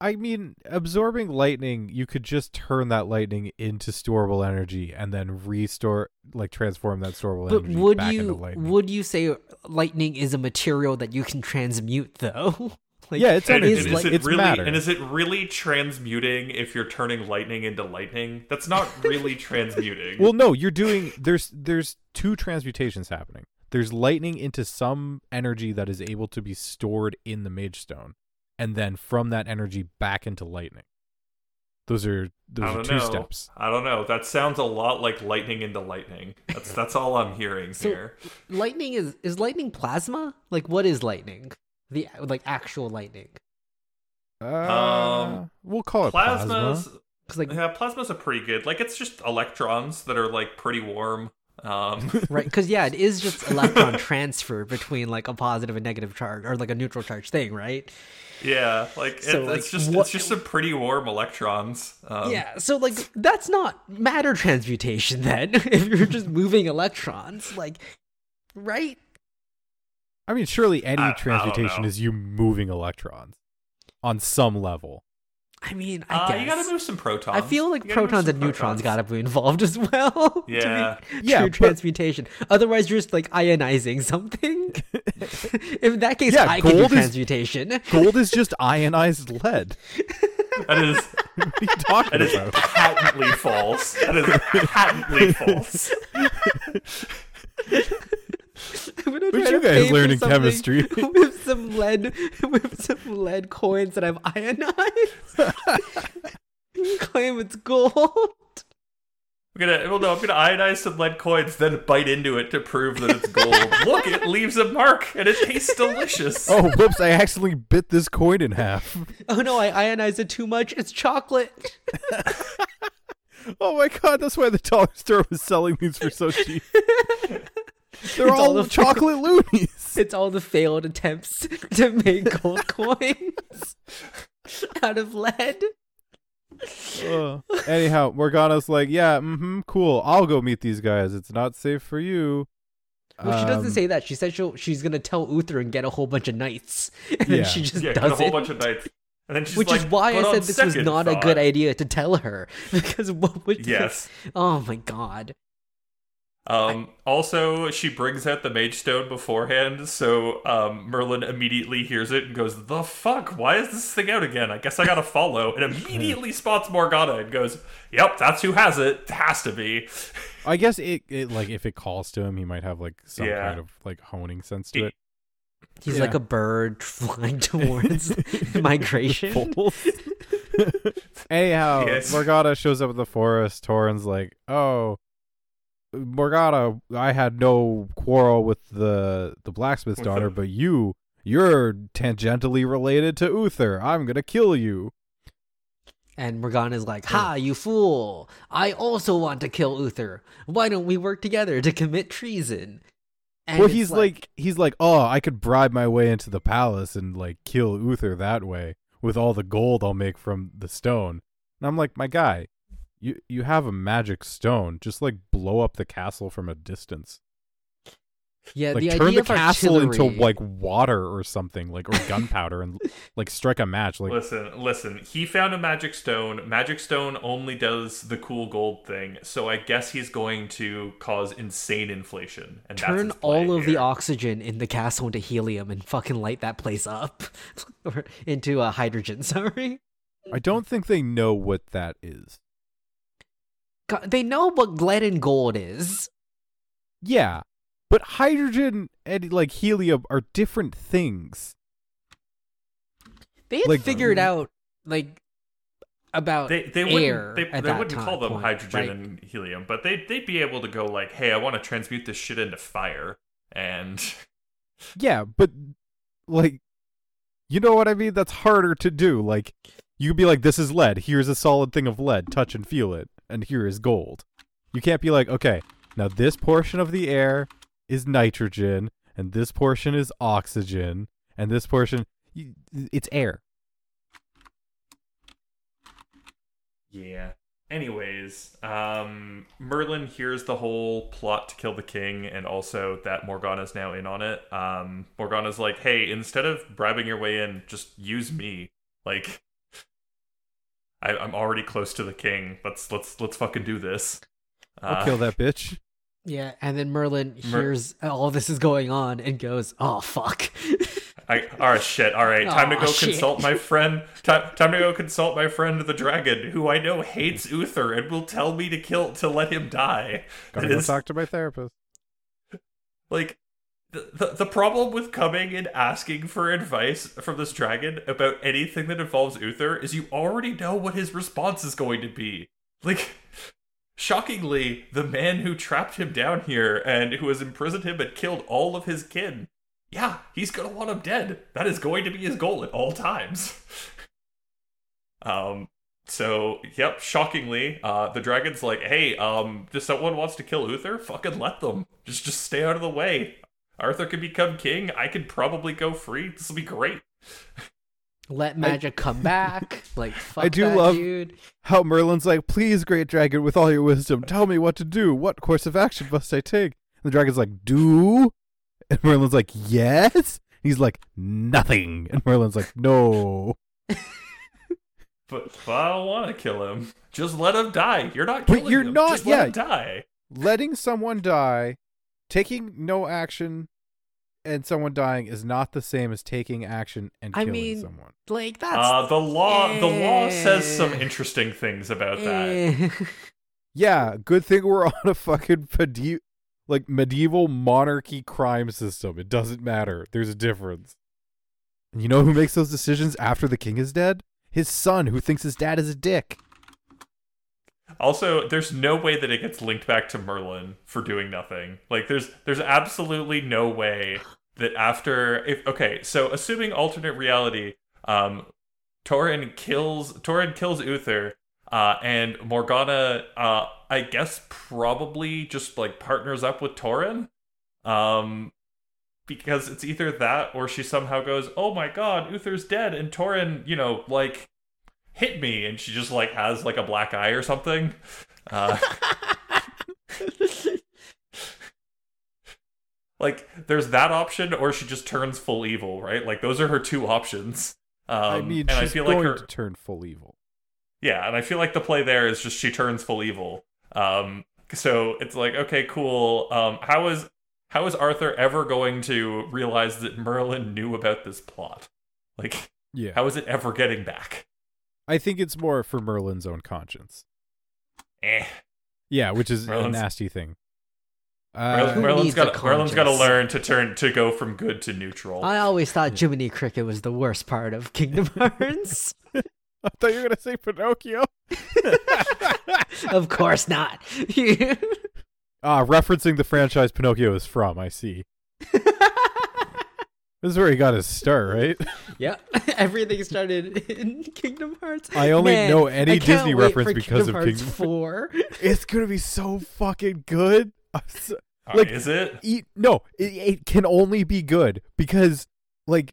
I mean, absorbing lightning, you could just turn that lightning into storable energy and then restore, like, transform that storable but energy would back into you lightning. would you say lightning is a material that you can transmute, though? like, Yeah, it's and, energy. is and like- is it it's really matter. and is it really transmuting if you're turning lightning into lightning that's not really transmuting Well, no, you're doing. There's there's two transmutations happening. There's lightning into some energy that is able to be stored in the Mage Stone, and then from that energy back into lightning. Those are those are two know. steps. I don't know. That sounds a lot like lightning into lightning. That's that's all I'm hearing So- here. lightning is is lightning plasma? Like, what is lightning? The like actual lightning? Uh, Um, we'll call it plasma. Plasma's Because like yeah, plasmas are pretty good. Like it's just electrons that are like pretty warm. Um, right because yeah it is just electron transfer between like a positive and negative charge or like a neutral charge thing right yeah, like, it, So, it's just what- it's just some pretty warm electrons. Um, yeah so like that's not matter transmutation then if you're just moving electrons like right I mean, surely any I- I transmutation know. is you moving electrons on some level. I mean i Uh, guess you gotta move some protons. I feel like You gotta protons and neutrons gotta be involved as well. to Yeah. Yeah, true but- transmutation. Otherwise, you're just like ionizing something. in that case, Yeah, I can do gold is- transmutation. Gold is just ionized lead. That is What are you talking that is about? patently false. That is patently false. I'm gonna Where'd try you to guys pay learn in chemistry? with some lead, with some lead coins that I've ionized. Claim it's gold. I'm gonna well no, I'm gonna ionize some lead coins, then bite into it to prove that it's gold. Look, it leaves a mark and it tastes delicious. Oh, whoops! I accidentally bit this coin in half. Oh no, I ionized it too much. It's chocolate. Oh my god, that's why the dollar store was selling these for so cheap. They're It's all, all the- chocolate loonies. It's all the failed attempts to make gold coins out of lead. Ugh. Anyhow, Morgana's like, yeah, mm-hmm, cool. I'll go meet these guys. It's not safe for you. Well, she doesn't Um, say that. She said she'll, she's gonna tell Uther and get a whole bunch of knights, and Yeah. then she just yeah, get does a whole it. bunch of knights. And then she's Which like, is why I said this was second not a good idea to tell her because what would Yes. Oh my god! Um, also, she brings out the mage stone beforehand, so um, Merlin immediately hears it and goes, "The fuck? Why is this thing out again? I guess I gotta follow." And immediately spots Morgana and goes, "Yep, that's who has it. It has to be." I guess it, it like if it calls to him, he might have like some Yeah. kind of like honing sense to He- it. He's Yeah. like a bird flying towards migration. Bulls. Anyhow, Yes. Morgana shows up in the forest. Tauren's like, "Oh, Morgana, I had no quarrel with the the blacksmith's With daughter, the- but you, you're tangentially related to Uther. I'm gonna kill you." And Morgana's like, "Ha, you fool! I also want to kill Uther. Why don't we work together to commit treason?" And well, it's he's like, he's like, "Oh, I could bribe my way into the palace and like kill Uther that way with all the gold I'll make from the stone." And I'm like, "My guy, you you have a magic stone. Just like blow up the castle from a distance." Yeah, like the turn idea the of castle into like water or something, like or gunpowder, and like strike a match. Like listen, listen. He found a magic stone. Magic stone only does the cool gold thing, so I guess he's going to cause insane inflation. And turn his all of the oxygen in the castle into helium and fucking light that place up, or into a hydrogen. Sorry, I don't think they know what that is. God, they know what lead and gold is. Yeah, but hydrogen and like helium are different things. They had Like, figured um, out like about They they air wouldn't they, at they that wouldn't call them point, hydrogen right? and helium, but they they'd be able to go like, hey, I want to transmute this shit into fire, and Yeah, but like, you know what I mean? That's harder to do. Like, you could be like, "This is lead. Here's a solid thing of lead. Touch and feel it, and here is gold." You can't be like, "Okay, now this portion of the air is nitrogen, and this portion is oxygen, and this portion it's air." Yeah. Anyways, um, Merlin hears the whole plot to kill the king, and also that Morgana's now in on it. Um, Morgana's like, "Hey, instead of bribing your way in, just use me. Like, I, I'm already close to the king. Let's let's let's fucking do this." I'll Uh, kill that bitch. Yeah, and then Merlin Mer- hears all this is going on and goes, "Oh fuck." I, all right, shit. All right, time to go shit. consult my friend. Time, time to go consult my friend the dragon, who I know hates Uther and will tell me to kill to let him die. Gotta It go is- talk to my therapist. like the, the problem with coming and asking for advice from this dragon about anything that involves Uther is you already know what his response is going to be. Like shockingly, the man who trapped him down here and who has imprisoned him and killed all of his kin. Yeah, he's to want him dead. That is going to be his goal at all times. um so, yep, shockingly, uh, the dragon's like, hey, um, if someone wants to kill Uther, fucking let them. Just just stay out of the way. Arthur can become king. I could probably go free. This will be great. Let magic come back. Like fuck I do that, love- dude. How Merlin's like, "Please, great dragon, with all your wisdom, tell me what to do. What course of action must I take?" And the dragon's like, "Do," and Merlin's like, "Yes." He's like, "Nothing," and Merlin's like, "No." But, but I don't want to kill him. Just let him die. You're not But you're him. not- Just let yeah. him die. letting someone die, taking no action, and someone dying is not the same as taking action and I killing mean, someone. Like that's Uh, the law the law says some Eh. interesting things about that. Eh. Yeah, good thing we're on a fucking medi- like medieval monarchy crime system. It doesn't matter. There's a difference. And you know who makes those decisions after the king is dead? His son, who thinks his dad is a dick. Also, there's no way that it gets linked back to Merlin for doing nothing. Like there's there's absolutely no way that after if okay, so assuming alternate reality, um Tauren kills Tauren kills Uther, uh, and Morgana uh I guess probably just like partners up with Tauren. Um because it's either that or she somehow goes, "Oh my god, Uther's dead," and Tauren, you know, like hit me, and she just like has like a black eye or something. Uh, like there's that option, or she just turns full evil, right? Like those are her two options. Um, I mean, and she's I feel going like her, to turn full evil. yeah, and I feel like the play there is just she turns full evil. Um, so it's like, okay, cool. Um, how is how is Arthur ever going to realize that Merlin knew about this plot? Like, Yeah. how is it ever getting back? I think it's more for Merlin's own conscience. Eh. Yeah, which is Merlin's- a nasty thing. Merlin, Uh, Who Merlin's needs a got Merlin's got to learn to turn to go from good to neutral. I always thought Jiminy Cricket was the worst part of Kingdom Hearts. I thought you were gonna say Pinocchio. of course not. Ah, referencing the franchise Pinocchio is from. I see. This is where he got his start, right? yeah, everything started in Kingdom Hearts. I only Man, know any Disney reference for because Kingdom of Hearts Kingdom- Four. It's gonna be so fucking good. So- Uh, like- is it? e- no, it, it can only be good because, like,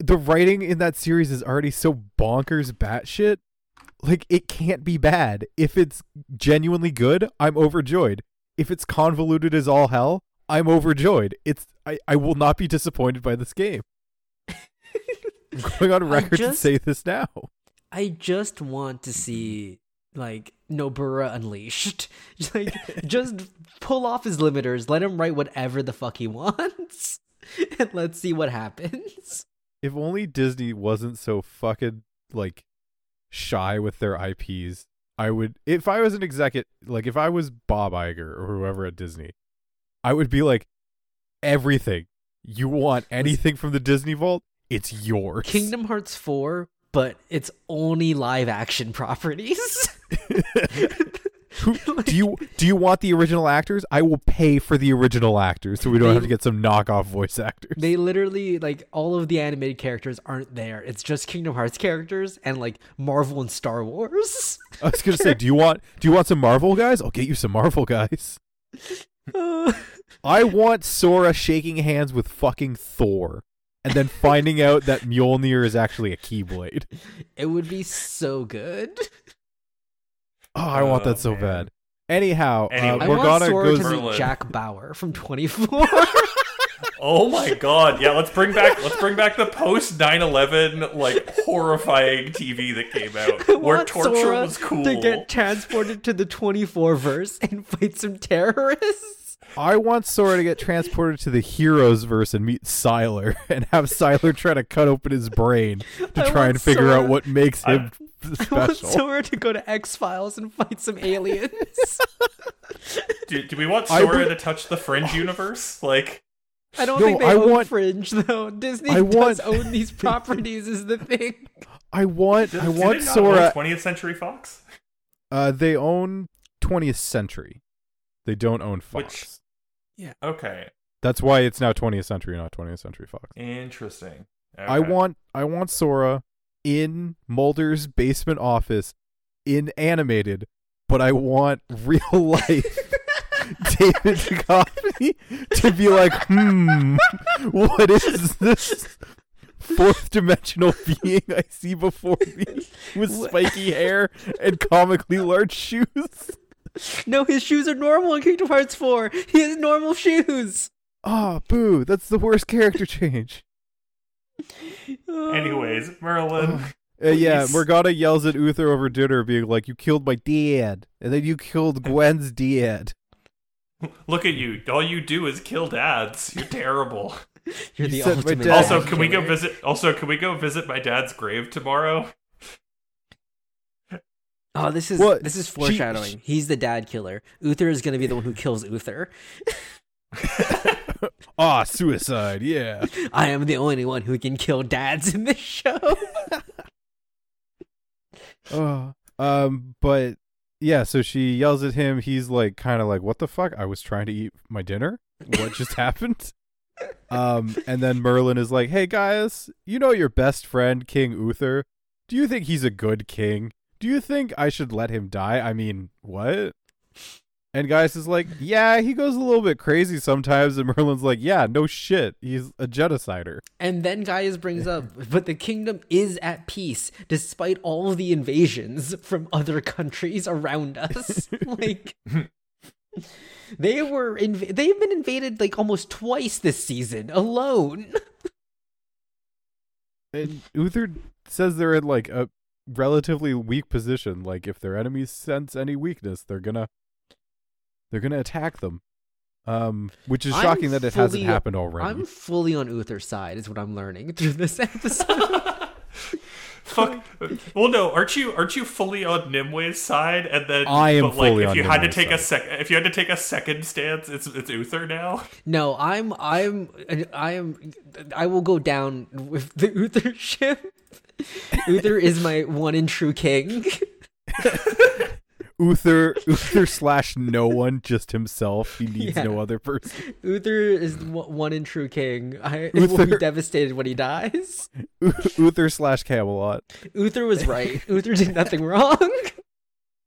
the writing in that series is already so bonkers batshit. Like, it can't be bad. If it's genuinely good, I'm overjoyed. If it's convoluted as all hell, I'm overjoyed. It's I, I will not be disappointed by this game. I'm going on record to say this now. I just want to see like Nomura unleashed. Just, like just pull off his limiters, let him write whatever the fuck he wants, and let's see what happens. If only Disney wasn't so fucking like shy with their IPs, I would if I was an executive like if I was Bob Iger or whoever at Disney, I would be like everything. You want anything from the Disney Vault? It's yours. Kingdom Hearts 4, but it's only live action properties. Who, do you do you want the original actors? I will pay for the original actors so we don't They- have to get some knockoff voice actors. they literally like all of the animated characters aren't there. It's just Kingdom Hearts characters and like Marvel and Star Wars. I was gonna say, do you want do you want some Marvel guys? I'll get you some Marvel guys. Uh, I want Sora shaking hands with fucking Thor, and then finding out that Mjolnir is actually a Keyblade. it would be so good. Oh, I want Oh, that so man. bad. Anyhow, Anyway. uh, I Morgana want Sora goes. to meet Merlin. Jack Bauer from 24. Oh my god, yeah, let's bring back let's bring back the post 9/11 like horrifying TV that came out I where want torture Sora was cool. To get transported to the 24 verse and fight some terrorists. I want Sora to get transported to the Heroes verse and meet Sylar, and have Sylar try to cut open his brain to I try and figure Sora- out what makes him I want. Sora to go to X Files and fight some aliens. do, do we want Sora would- to touch the Fringe universe? Like I don't No, think they I own want- Fringe though. Disney I does want- own these properties is the thing. I want, do, I want they not Sora. 20th Century Fox? Uh, they own 20th Century. They don't own Fox. Which- Okay, That's why it's now 20th Century, not 20th Century Fox. interesting. I want I want Sora in Mulder's basement office in animated, but I want real life David Duchovny to be like, hmm, what is this fourth dimensional being I see before me with spiky hair and comically large shoes? No, his shoes are normal in Kingdom Hearts 4. He has normal shoes. Ah, boo, that's the worst character change. Anyways, Merlin. Uh, yeah, Morgana yells at Uther over dinner, being like, "You killed my dad, and then you killed Gwen's dad." Look at you. All you do is kill dads. You're terrible. You're You the said ultimate. dad- also, can we go visit also can we go visit my dad's grave tomorrow? Oh, this is Well, this is she- foreshadowing. He's the dad killer. Uther is going to be the one who kills Uther. Ah, suicide. Yeah. I am the only one who can kill dads in this show. Oh, um, but yeah, so she yells at him. He's like, kind of like, "What the fuck? I was trying to eat my dinner. What just happened?" Um, and then Merlin is like, "Hey guys, you know your best friend King Uther. Do you think he's a good king? Do you think I should let him die? I mean, what?" And Gaius is like, "Yeah, he goes a little bit crazy sometimes." And Merlin's like, "Yeah, no shit. He's a genocider." and then Gaius brings up, but the kingdom is at peace despite all the invasions from other countries around us. like they were inv- they've been invaded like almost twice this season alone. And Uther says they're in like a relatively weak position. Like if their enemies sense any weakness, they're gonna they're gonna attack them. Um, which is I'm shocking that it hasn't happened already. I'm fully on Uther's side, is what I'm learning through this episode. Fuck. Well, no, aren't you aren't you fully on Nimueh's side? And then I am but, like, fully if on you had to Nimueh's take a side. sec, if you had to take a second stance, it's it's Uther now. no, I'm I'm I am I will go down with the Uther ship. Uther is my one and true king. Uther Uther slash no one, just himself. He needs Yeah. no other person. Uther is one one and true king. I will be devastated when he dies. U- Uther slash Camelot. Uther was right. Uther did nothing wrong.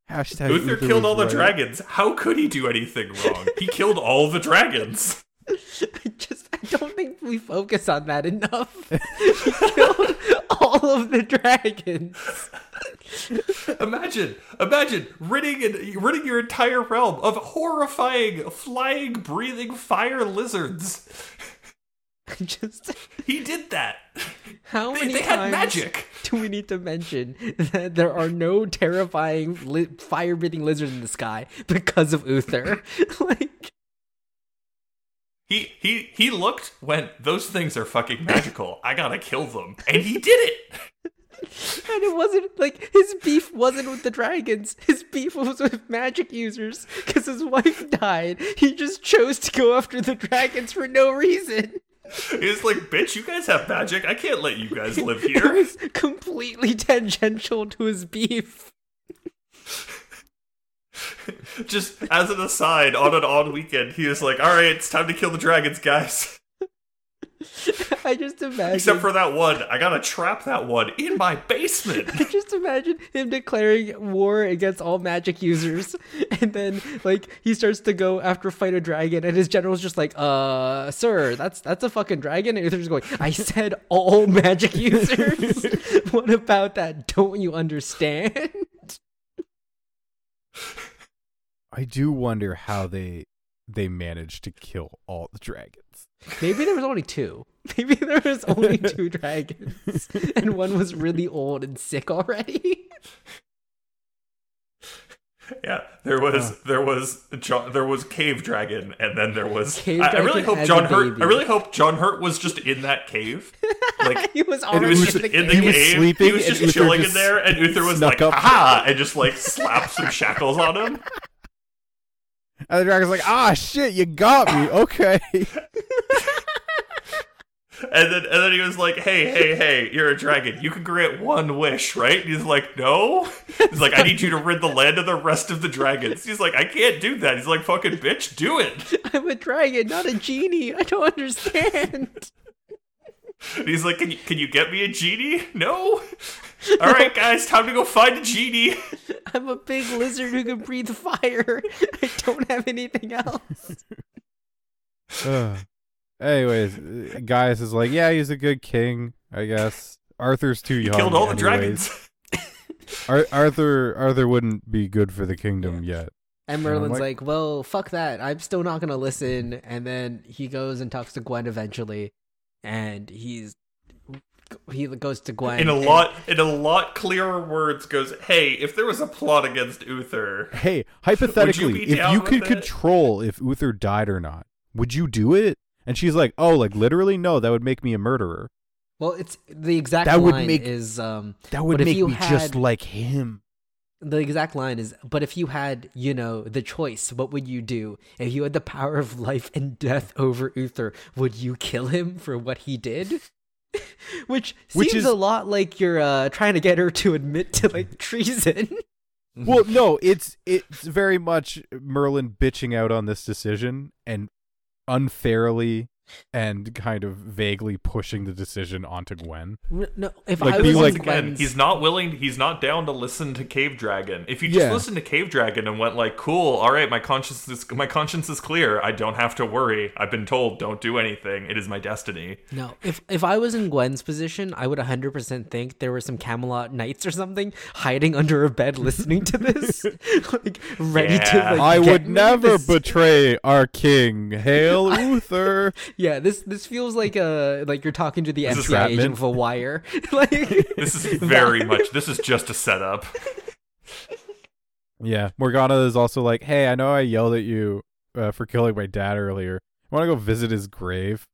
Hashtag Uther killed was all the dragons. How could he do anything wrong? he killed all the dragons. I just I don't think we focus on that enough. he killed all of the dragons. imagine, imagine ridding and ridding your entire realm of horrifying, flying, breathing fire lizards. I Just He did that. how They, many they times had magic. do we need to mention that there are no terrifying li- fire-breathing lizards in the sky because of Uther? like, He he he looked went. Those things are fucking magical. I gotta kill them, and he did it. and it wasn't like his beef wasn't with the dragons. His beef was with magic users because his wife died. He just chose to go after the dragons for no reason. He was like, "Bitch, you guys have magic. I can't let you guys live It here." was completely tangential to his beef. Just as an aside, on an odd weekend, he was like, "All right, it's time to kill the dragons, guys." I just imagine. Except for that one, I gotta trap that one in my basement. I just imagine him declaring war against all magic users, and then like he starts to go after fight a dragon, and his general's just like, "Uh, sir, that's that's a fucking dragon." And Uther's going, "I said all magic users. what about that? Don't you understand?" I do wonder how they they managed to kill all the dragons. Maybe there was only two. Maybe there was only two dragons, and one was really old and sick already. Yeah, there was there was John, there was cave dragon, and then there was. Cave I, I really hope John Hurt. I really hope John Hurt was just in that cave. Like he was he already was just in the in the cave. was sleeping he was just chilling just in there, and Uther was like, up. "Ha!" and just like slapped some shackles on him. And the dragon's like, ah, shit, you got me. Okay. And then and then he was like, "Hey, hey, hey, you're a dragon. You can grant one wish, right?" And he's like, "No." He's like, "I need you to rid the land of the rest of the dragons." He's like, "I can't do that." He's like, "Fucking bitch, do it." I'm a dragon, not a genie. I don't understand. And he's like, "Can you can you get me a genie?" No. All right, guys, time to go find a genie. I'm a big lizard who can breathe fire. I don't have anything else. Ugh. Anyways, uh, Gaius is like, yeah, he's a good king, I guess. Arthur's too He young. killed all the dragons. Ar- Arthur Arthur wouldn't be good for the kingdom yet. And I'm Merlin's like- like, well, fuck that. I'm still not going to listen. And then he goes and talks to Gwen eventually. And he's. He goes to Gwen. In a and- lot in a lot clearer words goes, "Hey, if there was a plot against Uther, Hey, hypothetically, be if you could it? control if Uther died or not, would you do it? And she's like, "Oh, like literally? No, that would make me a murderer. Well, it's the exact That would make- is. um That would make you me just like him." The exact line is, but if you had, you know, the choice, what would you do? If you had the power of life and death over Uther, would you kill him for what he did? Which Which seems is- a lot like you're uh, trying to get her to admit to like treason. Well, no, it's it's very much Merlin bitching out on this decision and unfairly and kind of vaguely pushing the decision onto Gwen. no, if Like, I was like- in again, Gwen's- he's not willing. He's not down to listen to Cave Dragon. If you just Yeah. listened to Cave Dragon and went like, "Cool, all right, my conscience is my conscience is clear. I don't have to worry. I've been told don't do anything. It is my destiny." No, if if I was in Gwen's position, I would 100% think there were some Camelot knights or something hiding under a bed listening to this, like ready to like. I get would me never this- betray our king. Hail Uther. Yeah, this this feels like a like you're talking to the This is FBI agent of a wire. like This is very much. This is just a setup. Yeah, Morgana is also like, "Hey, I know I yelled at you uh, for killing my dad earlier. I want to go visit his grave?"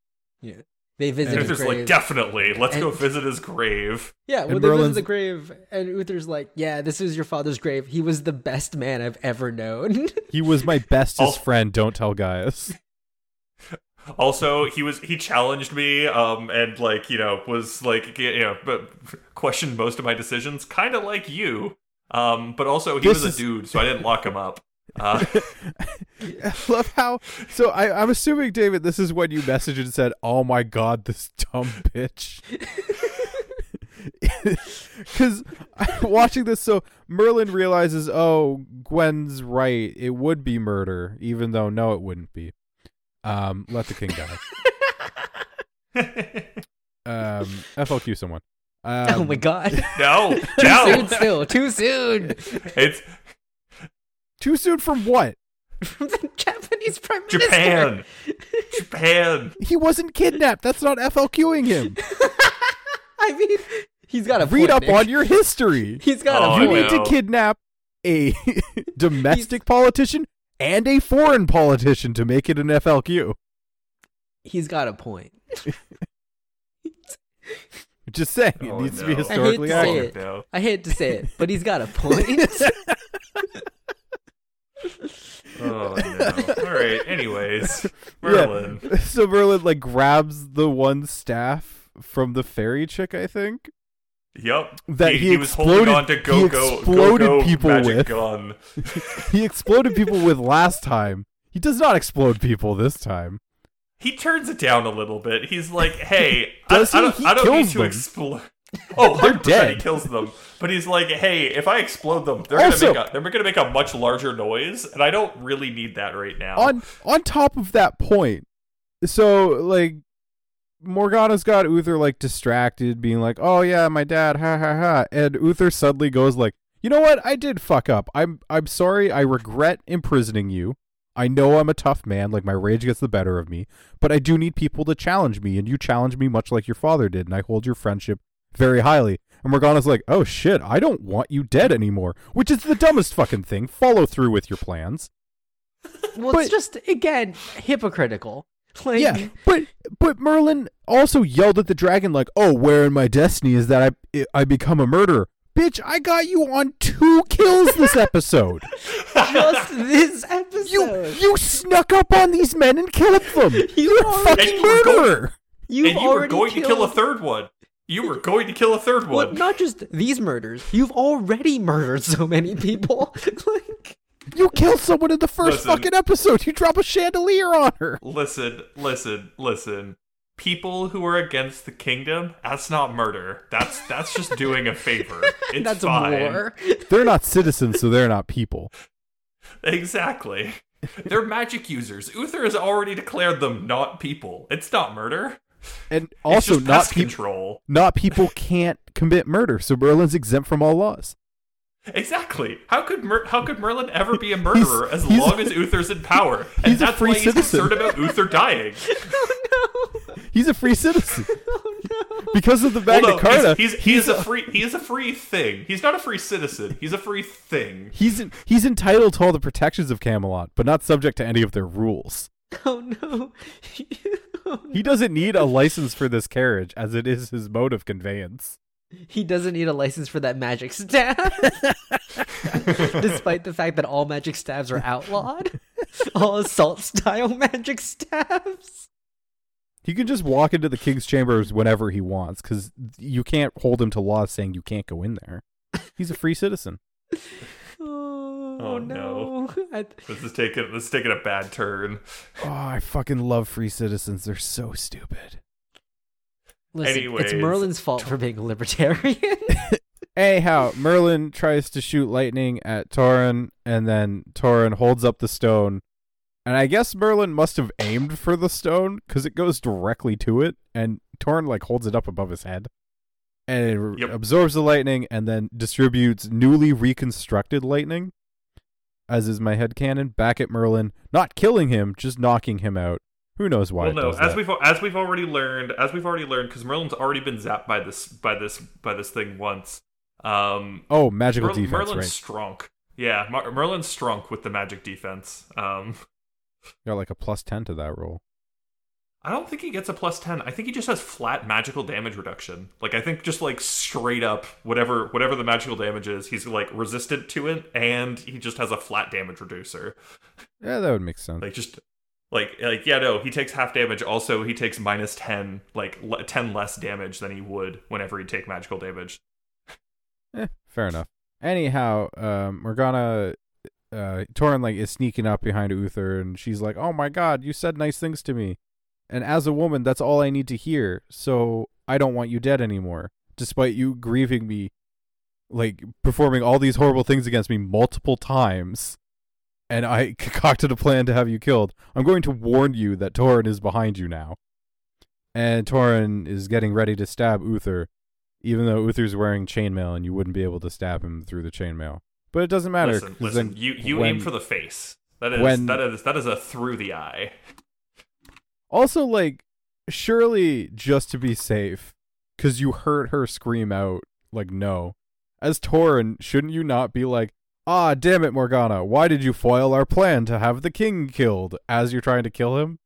Yeah, they visit And his Uther's grave. like, "Definitely, let's go visit his grave." yeah, well, and they visit the grave, and Uther's like, "Yeah, this is your father's grave. He was the best man I've ever known." He was my bestest friend. Don't tell Gaius. Also, he was he challenged me, um, and like you know was like you know, but questioned most of my decisions, kind of like you. Um, but also he This was a dude, so I didn't lock him up. Uh, I love how. So I, I'm assuming, David, this is when you messaged and said, "Oh my god, this dumb bitch." Because watching this, so Merlin realizes, oh, Gwen's right. It would be murder, even though no, it wouldn't be. Um, let the king die. Um, FLQ someone. oh Um, my god. No, too soon still. Too soon. It's Too soon from what? From the Japanese prime minister. Japan. Japan. He wasn't kidnapped. That's not FLQing him. I mean, he's got a Read point, up Nick. on your history. He's got Oh, a you point. need to kidnap a domestic politician and a foreign politician to make it an FLQ. He's got a point. Just saying, it Oh, needs to be historically I hate to say accurate. it. I hate to say it, but he's got a point. Oh no. All right. Anyways, Merlin. Yeah. So Merlin like grabs the one staff from the fairy chick, I think. Yep. That he, he he was holding on to he go go exploded go go people magic with. gun. He exploded people with last time. He does not explode people this time. He turns it down a little bit. He's like, "Hey, I, Does I he? don't, He I don't need to explode." Oh, They're dead. He kills them, but he's like, "Hey, if I explode them, they're Also- gonna make a, they're gonna make a much larger noise, and I don't really need that right now." On on top of that point, so like Morgana's got Uther like distracted, being like, "Oh yeah, my dad, ha ha ha," and Uther suddenly goes like, "You know what? I did fuck up. I'm I'm sorry. I regret imprisoning you. I know I'm a tough man. Like my rage gets the better of me, but I do need people to challenge me, and you challenge me much like your father did, and I hold your friendship very highly." And Morgana's like, "Oh shit, I don't want you dead anymore," which is the dumbest fucking thing. Follow through with your plans. well, But- it's just again hypocritical. Like, yeah, but but Merlin also yelled at the dragon like, "Oh, where in my destiny is that I I become a murderer?" Bitch, I got you on two kills this episode. just this episode. you you snuck up on these men and killed them. You're a fucking And you were going- murderer. You've and you were already going to kill a third one. You were going to kill a third one. Well, not just these murders. You've already murdered so many people. like, You killed someone in the first Listen. fucking episode. You drop a chandelier on her. Listen, listen, listen. People who are against the kingdom, that's not murder. That's that's just doing a favor. It's that's fine. war. They're not citizens, so they're not people. Exactly. They're magic users. Uther has already declared them not people. It's not murder. And also not people. control. Not people can't commit murder, so Merlin's exempt from all laws. Exactly. How could Mer- how could Merlin ever be a murderer as he's- long as Uther's in power? And he's a that's free why he's concerned about Uther dying. oh no! He's a free citizen oh no! because of the Well, Magna no, Carta. he's, he's, he is a free he is a free thing. He's not a free citizen. He's a free thing. He's he's entitled to all the protections of Camelot, but not subject to any of their rules. Oh no. Oh, He doesn't need a license for this carriage, as it is his mode of conveyance. He doesn't need a license for that magic staff. Despite the fact that all magic staves are outlawed. All assault style magic staves. He can just walk into the king's chambers whenever he wants, because you can't hold him to law saying you can't go in there. He's a free citizen. Oh, Oh, no. I- This is taking this is taking a bad turn. Oh, I fucking love free citizens. They're so stupid. Listen, it's Merlin's fault for being a libertarian. Anyhow, Merlin tries to shoot lightning at Tauren, and then Tauren holds up the stone. And I guess Merlin must have aimed for the stone because it goes directly to it, and Tauren like holds it up above his head, and it Yep. absorbs the lightning, and then distributes newly reconstructed lightning, as is my head canon, back at Merlin, not killing him, just knocking him out. Who knows why? well, no, as that. we've as we've already learned, as we've already learned, because Merlin's already been zapped by this by this by this thing once. Um, oh magical Mer- defense, Merlin's right? strong. Yeah, Mer- Merlin's strong with the magic defense. Um, Got like a plus ten to that roll. I don't think he gets a plus 10. I think he just has flat magical damage reduction. Like I think just like straight up whatever whatever the magical damage is, he's like resistant to it and he just has a flat damage reducer. Yeah, that would make sense. Like just like like yeah, no, he takes half damage. Also, he takes minus 10 like 10 less damage than he would whenever he'd take magical damage. Eh, fair enough. Anyhow, um, Morgana, uh, Tauren like is sneaking up behind Uther, and she's like, "Oh my God, you said nice things to me, and as a woman, that's all I need to hear. So I don't want you dead anymore, despite you grieving me, like performing all these horrible things against me multiple times." And I concocted a plan to have you killed. I'm going to warn you that Tauren is behind you now. And Tauren is getting ready to stab Uther, even though Uther's wearing chainmail and you wouldn't be able to stab him through the chainmail. But it doesn't matter. Listen, listen. You you when- aim for the face. That is when- that is that is a through the eye. Also, like, surely just to be safe, because you heard her scream out, like, no. As Tauren, shouldn't you not be like, ah, damn it, Morgana, why did you foil our plan to have the king killed as you're trying to kill him?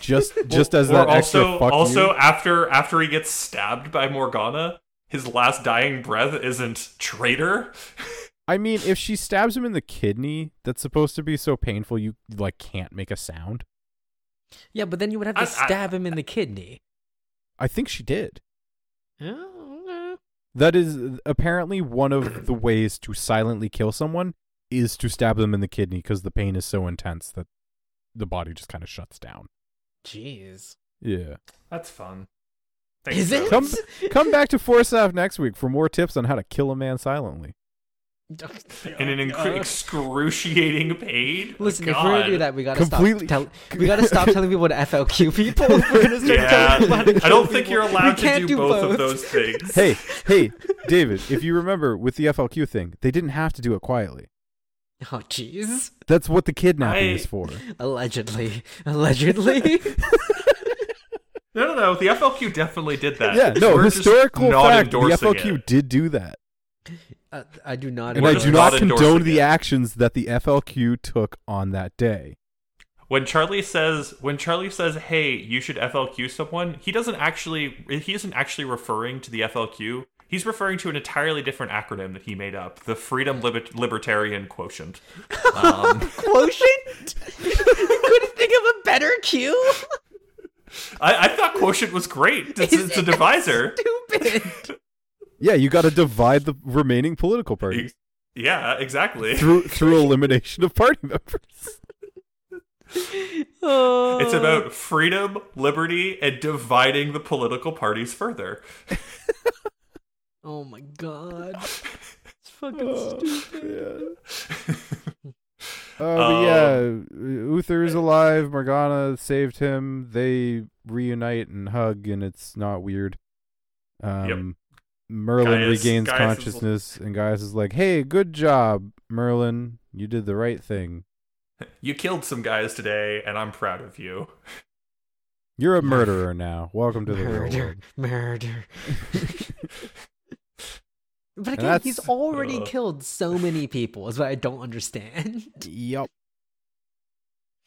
Just, just as that also extra fuck also you? after after he gets stabbed by Morgana, his last dying breath isn't traitor. I mean, if she stabs him in the kidney, that's supposed to be so painful you like can't make a sound. Yeah, but then you would have to I- I- stab him in the kidney. I think she did. Oh, That is apparently one of the ways to silently kill someone is to stab them in the kidney because the pain is so intense that the body just kind of shuts down. jeez. Yeah. That's fun. Is it? Come come back to Forsyth next week for more tips on how to kill a man silently. in an oh, incre- excruciating pain? Oh, Listen, if we're gonna do that, we gotta Completely- stop. Tell, we gotta stop telling people to FLQ people. We're gonna start Yeah, telling people how to I don't think people. you're We allowed to can't do, both, of those things. Hey, hey, David, if you remember with the FLQ thing, they didn't have to do it quietly. Oh, jeez. That's what the kidnapping I- is for. Allegedly, allegedly. no, no, no. The FLQ definitely did that. yeah, no, We're historical fact, the FLQ it. did do that. Uh, I do not. And I do not not condone the it. actions that the FLQ took on that day. When Charlie says, when Charlie says, "Hey, you should FLQ someone," he doesn't actually, he isn't actually referring to the FLQ. He's referring to an entirely different acronym that he made up: the Freedom Liber- Libertarian Quotient. Um, quotient. you couldn't think of a better cue. I, I thought quotient was great. It's, it's a divisor. Stupid. Yeah, you got to divide the remaining political parties Yeah, exactly. through through elimination of party members. Oh. It's about freedom, liberty, and dividing the political parties further. Oh my god. It's fucking Oh, stupid. Uh, but yeah, Uther's alive. Morgana saved him. They reunite and hug, and it's not weird. Um, Merlin Gaius- regains Gaius is- consciousness, and Gaius is like, "Hey, good job, Merlin. You did the right thing. You killed some guys today, and I'm proud of you. You're a murderer now. Welcome to the real Murder, world." murder. But again, he's already uh, killed so many people. Is what I don't understand. Yep.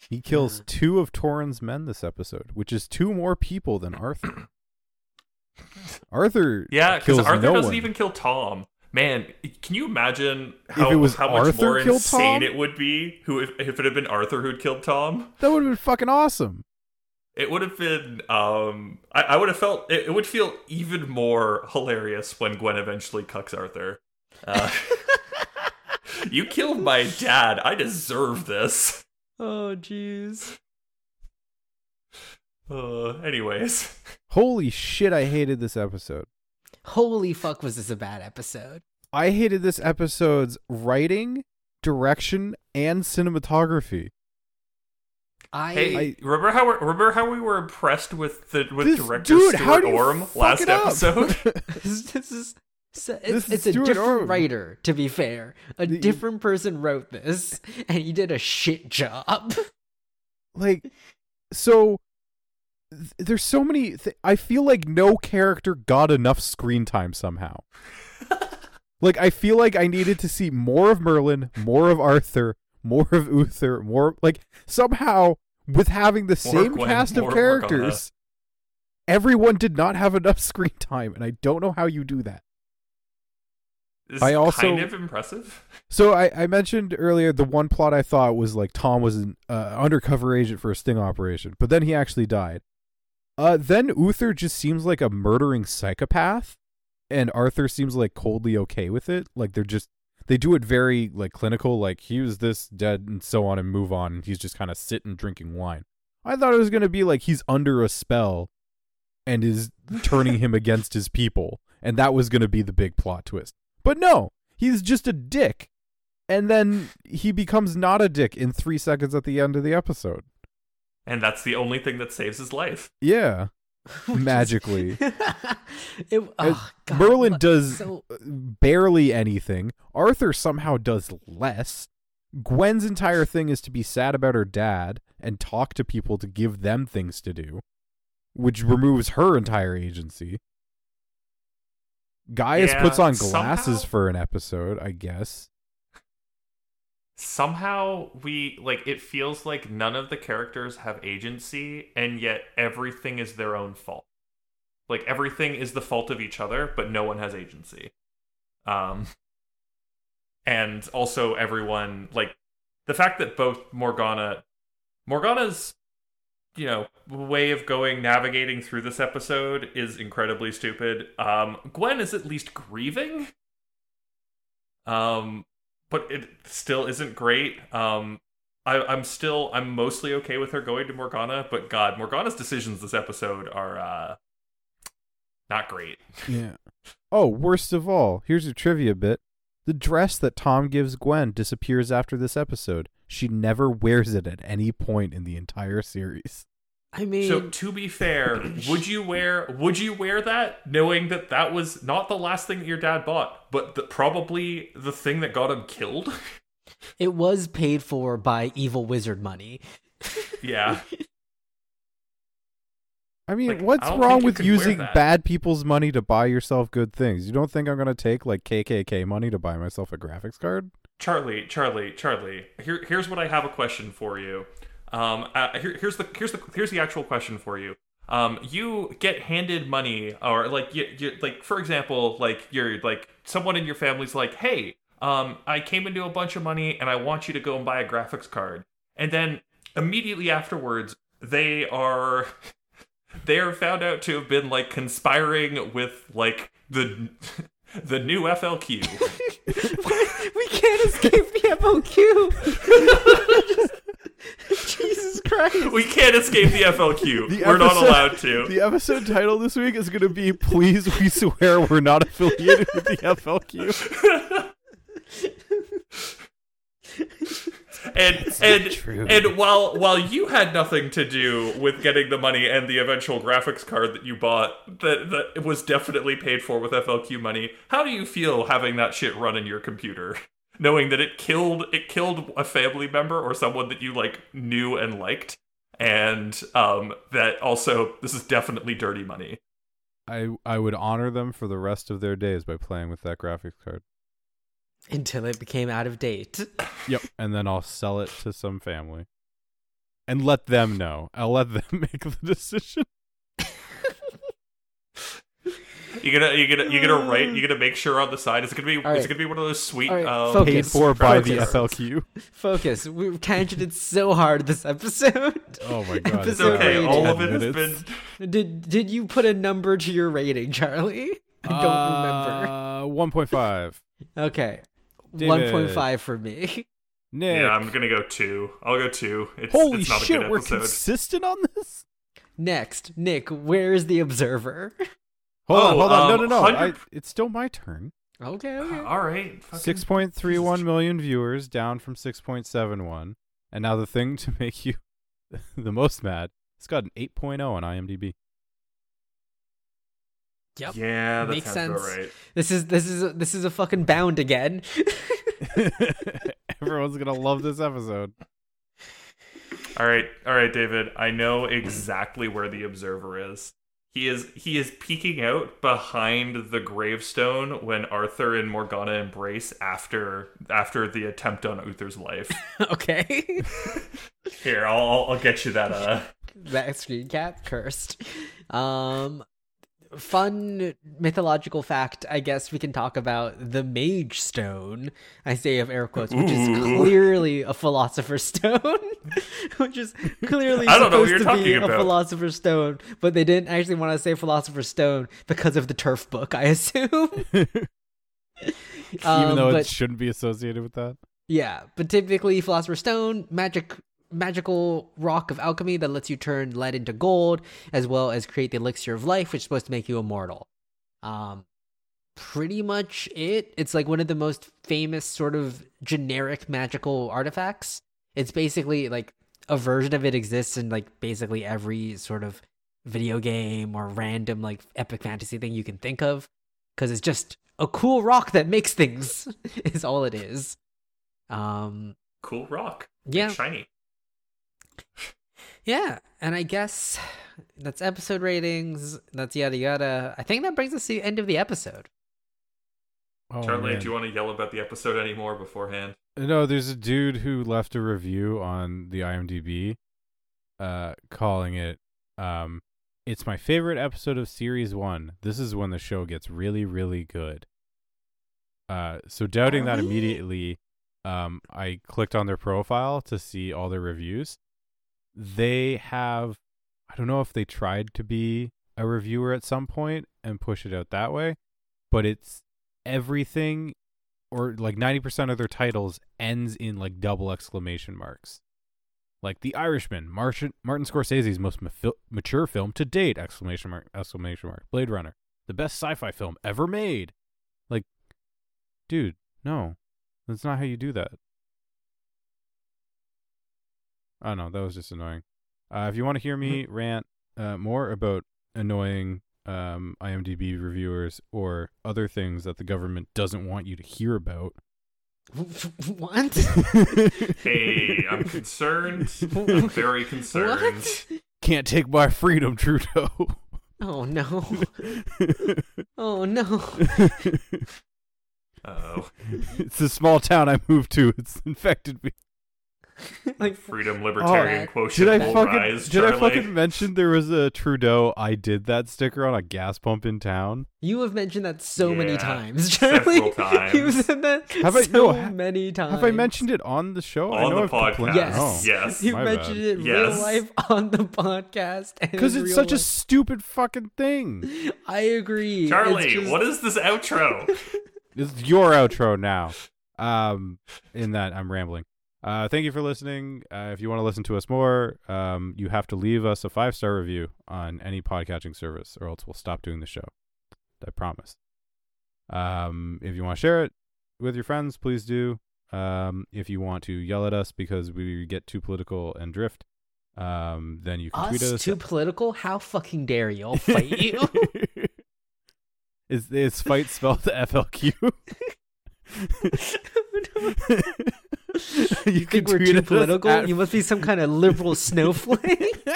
He kills Uh. two of Tauren's men this episode, which is two more people than Arthur. Arthur Yeah, because Arthur no doesn't one. even kill Tom. Man, can you imagine how, it was how much Arthur more killed insane Tom? it would be who if, if it had been Arthur who'd killed Tom? That would have been fucking awesome. It would have been. Um, I, I would have felt it, it would feel even more hilarious when Gwen eventually cucks Arthur. Uh, you killed my dad. I deserve this. Oh jeez. Uh, anyways, Holy shit, I hated this episode. Holy fuck, was this a bad episode? I hated this episode's writing, direction, and cinematography. I, hey, I- remember how we're, remember how we were impressed with the with This director dude, Stuart how Orme last episode? this, this is so- This it's, is it's a different Orme. writer, to be fair. A The- different person wrote this, and he did a shit job. like, so th- there's so many. Th- I feel like no character got enough screen time somehow. like, I feel like I needed to see more of Merlin, more of Arthur, more of Uther, more like somehow with having the More same Gwen, cast of characters. Everyone did not have enough screen time, and I don't know how you do that. This I also- kind of impressive. So I, I mentioned earlier the one plot I thought was like Tom was an uh, undercover agent for a sting operation, but then he actually died. Uh, then Uther just seems like a murdering psychopath, and Arthur seems like coldly okay with it. Like they're just they do it very like clinical, like he was this dead and so on and move on. And he's just kind of sitting drinking wine. I thought it was gonna be like he's under a spell and is turning him against his people, and that was gonna be the big plot twist. But no, he's just a dick. And then he becomes not a dick in three seconds at the end of the episode. And that's the only thing that saves his life. Yeah. magically. it, oh, God, Merlin what- does so- barely anything. Arthur somehow does less. Gwen's entire thing is to be sad about her dad and talk to people to give them things to do, which removes her entire agency. Gaius Yeah, puts on glasses somehow- for an episode, I guess. Somehow we like it feels like none of the characters have agency and yet everything is their own fault. Like everything is the fault of each other but no one has agency. Um and also everyone like the fact that both morgana morgana's you know way of going navigating through this episode is incredibly stupid. Um gwen is at least grieving. Um but it still isn't great. Um, I, I'm still I'm mostly okay with her going to Morgana, but God, Morgana's decisions this episode are uh, not great. Yeah. Oh, worst of all, here's a trivia bit. The dress that Tom gives Gwen disappears after this episode. She never wears it at any point in the entire series. I mean, So to be fair, would you wear would you wear that knowing that that was not the last thing that your dad bought, but the, probably the thing that got him killed? it was paid for by evil wizard money. yeah. I mean, Like, what's I wrong with using bad people's money to buy yourself good things? You don't think I'm going to take like KKK money to buy myself a graphics card? Charlie, Charlie, Charlie. Here, here's what I have a question for you. Um, uh, here, here's the here's the here's the actual question for you. Um, you get handed money, or like you, you like for example, like you're like someone in your family's like, hey, um, I came into a bunch of money and I want you to go and buy a graphics card, and then immediately afterwards they are they are found out to have been like conspiring with like the the new FLQ. we can't escape the FOQ. Jesus Christ. We can't escape the FLQ. The We're not allowed to. The episode title this week is going to be Please We Swear We're Not Affiliated with the FLQ. and and true. and while while you had nothing to do with getting the money and the eventual graphics card that you bought that that was definitely paid for with FLQ money, how do you feel having that shit run in your computer? Knowing that it killed it killed a family member or someone that you like knew and liked and um that also this is definitely dirty money. I, I would honor them for the rest of their days by playing with that graphics card. Until it became out of date. Yep. And then I'll sell it to some family. And let them know. I'll let them make the decision. You're gonna you're gonna you're gonna write you're gonna make sure on the side it's gonna be All right. it's gonna be one of those sweet All right, um, focus. Paid for by the FLQ. Focus. We tangented so hard this episode. Oh my god. It's Episode okay. rating. All of 10 it has been Did did you put a number to your rating, Charlie? I don't remember. Uh, 1.5. Okay. 1.5 for me. Nick. Yeah, I'm gonna go two. I'll go two. It's, Holy it's not a shit, good we're consistent on this? Next, Nick, where's the observer? Hold on, Oh, hold on. no, um, no, no. I, 100 it's still my turn. Okay, okay. All right. fucking- 6.31 million viewers, down from 6.71. And now the thing to make you the most mad, it's got an 8.0 on IMDb. Yep. Yeah, that Makes sense. right. This is this is this is a fucking bound again. Everyone's going to love this episode. All right, all right, David. I know exactly where the observer is. He is he is peeking out behind the gravestone when Arthur and Morgana embrace after after the attempt on Uther's life. okay. Here, I'll I'll- get you that. Uh, that screen cap cursed. Um fun mythological fact, I guess we can talk about the mage stone. I say of air quotes, which is clearly a philosopher's stone. which is clearly I don't know supposed you're to be talking a philosopher's stone, but they didn't actually want to say philosopher's stone because of the TERF book, I assume. Even Um, though but- it shouldn't be associated with that. Yeah, but typically philosopher's stone, magic magical rock of alchemy that lets you turn lead into gold, as well as create the elixir of life, which is supposed to make you immortal. Um pretty much it. It's like one of the most famous sort of generic magical artifacts. It's basically like a version of it exists in like basically every sort of video game or random like epic fantasy thing you can think of because it's just a cool rock that makes things is all it is. Um Cool rock. yeah, Shiny. Yeah, and I guess that's episode ratings, that's yada yada. I think that brings us to the end of the episode. Oh, Charlie, man. do you want to yell about the episode anymore beforehand? No, there's a dude who left a review on the IMDb, uh, calling it, um, "It's my favorite episode of series one. This is when the show gets really, really good." Uh, so doubting that Really? immediately, um, I clicked on their profile to see all their reviews. They have, I don't know if they tried to be a reviewer at some point and push it out that way, but it's everything or like 90% of their titles ends in like double exclamation marks. Like The Irishman, Martin, Martin Scorsese's most ma- mature film to date, exclamation mark, exclamation mark. Blade Runner, the best sci-fi film ever made. Like, dude, no. That's not how you do that. I don't know, that was just annoying. Uh, if you want to hear me rant uh, more about annoying um, IMDb reviewers or other things that the government doesn't want you to hear about, what? Hey, I'm concerned. I'm very concerned. What? can't take my freedom, Trudeau. Oh no. Oh no. Oh, it's a small town I moved to. It's infected me. like freedom, libertarian Oh, quotient Did I fucking rise, did I fucking mention there was a Trudeau I did that sticker on a gas pump in town? you have mentioned that so many Yeah, times, several Charlie. You've times. said that Have I- so no, ha- many times. Have I mentioned it on the show? I On know the I've complained- podcast. Yes. Oh, Yes. You mentioned bad. it in Yes. real life on the podcast. Because it's real such a stupid fucking thing. I agree. Charlie, just- what is this outro? It's your outro now. Um, in that I'm rambling. Uh, thank you for listening. Uh, if you want to listen to us more, um, you have to leave us a five star review on any podcatching service, or else we'll stop doing the show. I promise. Um, if you want to share it with your friends, please do. Um, if you want to yell at us because we get too political and drift, um, then you can tweet us us. too political? How fucking dare you? I'll fight you. is is fight spelled FLQ? you you think we're too political? at- You must be some kind of liberal snowflake.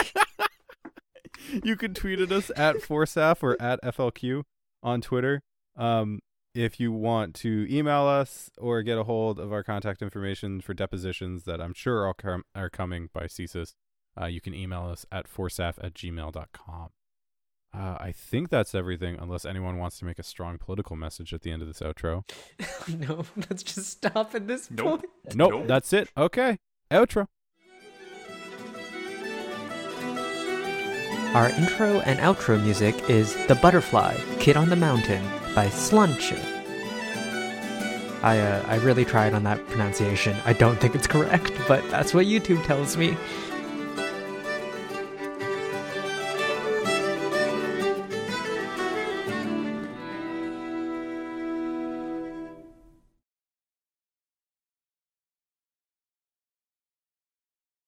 you can tweet at us at Forsaf or at FLQ on Twitter. Um, if you want to email us or get a hold of our contact information for depositions that I'm sure are, com- are coming by CSIS, uh, you can email us at forsaf at gmail.com. Uh, I think that's everything, unless anyone wants to make a strong political message at the end of this outro. no, let's just stop at this Nope. point. Nope, Nope. that's it. Okay, outro. Our intro and outro music is The Butterfly, Kid on the Mountain by Slunch. I, uh, I really tried on that pronunciation. I don't think it's correct, but that's what YouTube tells me.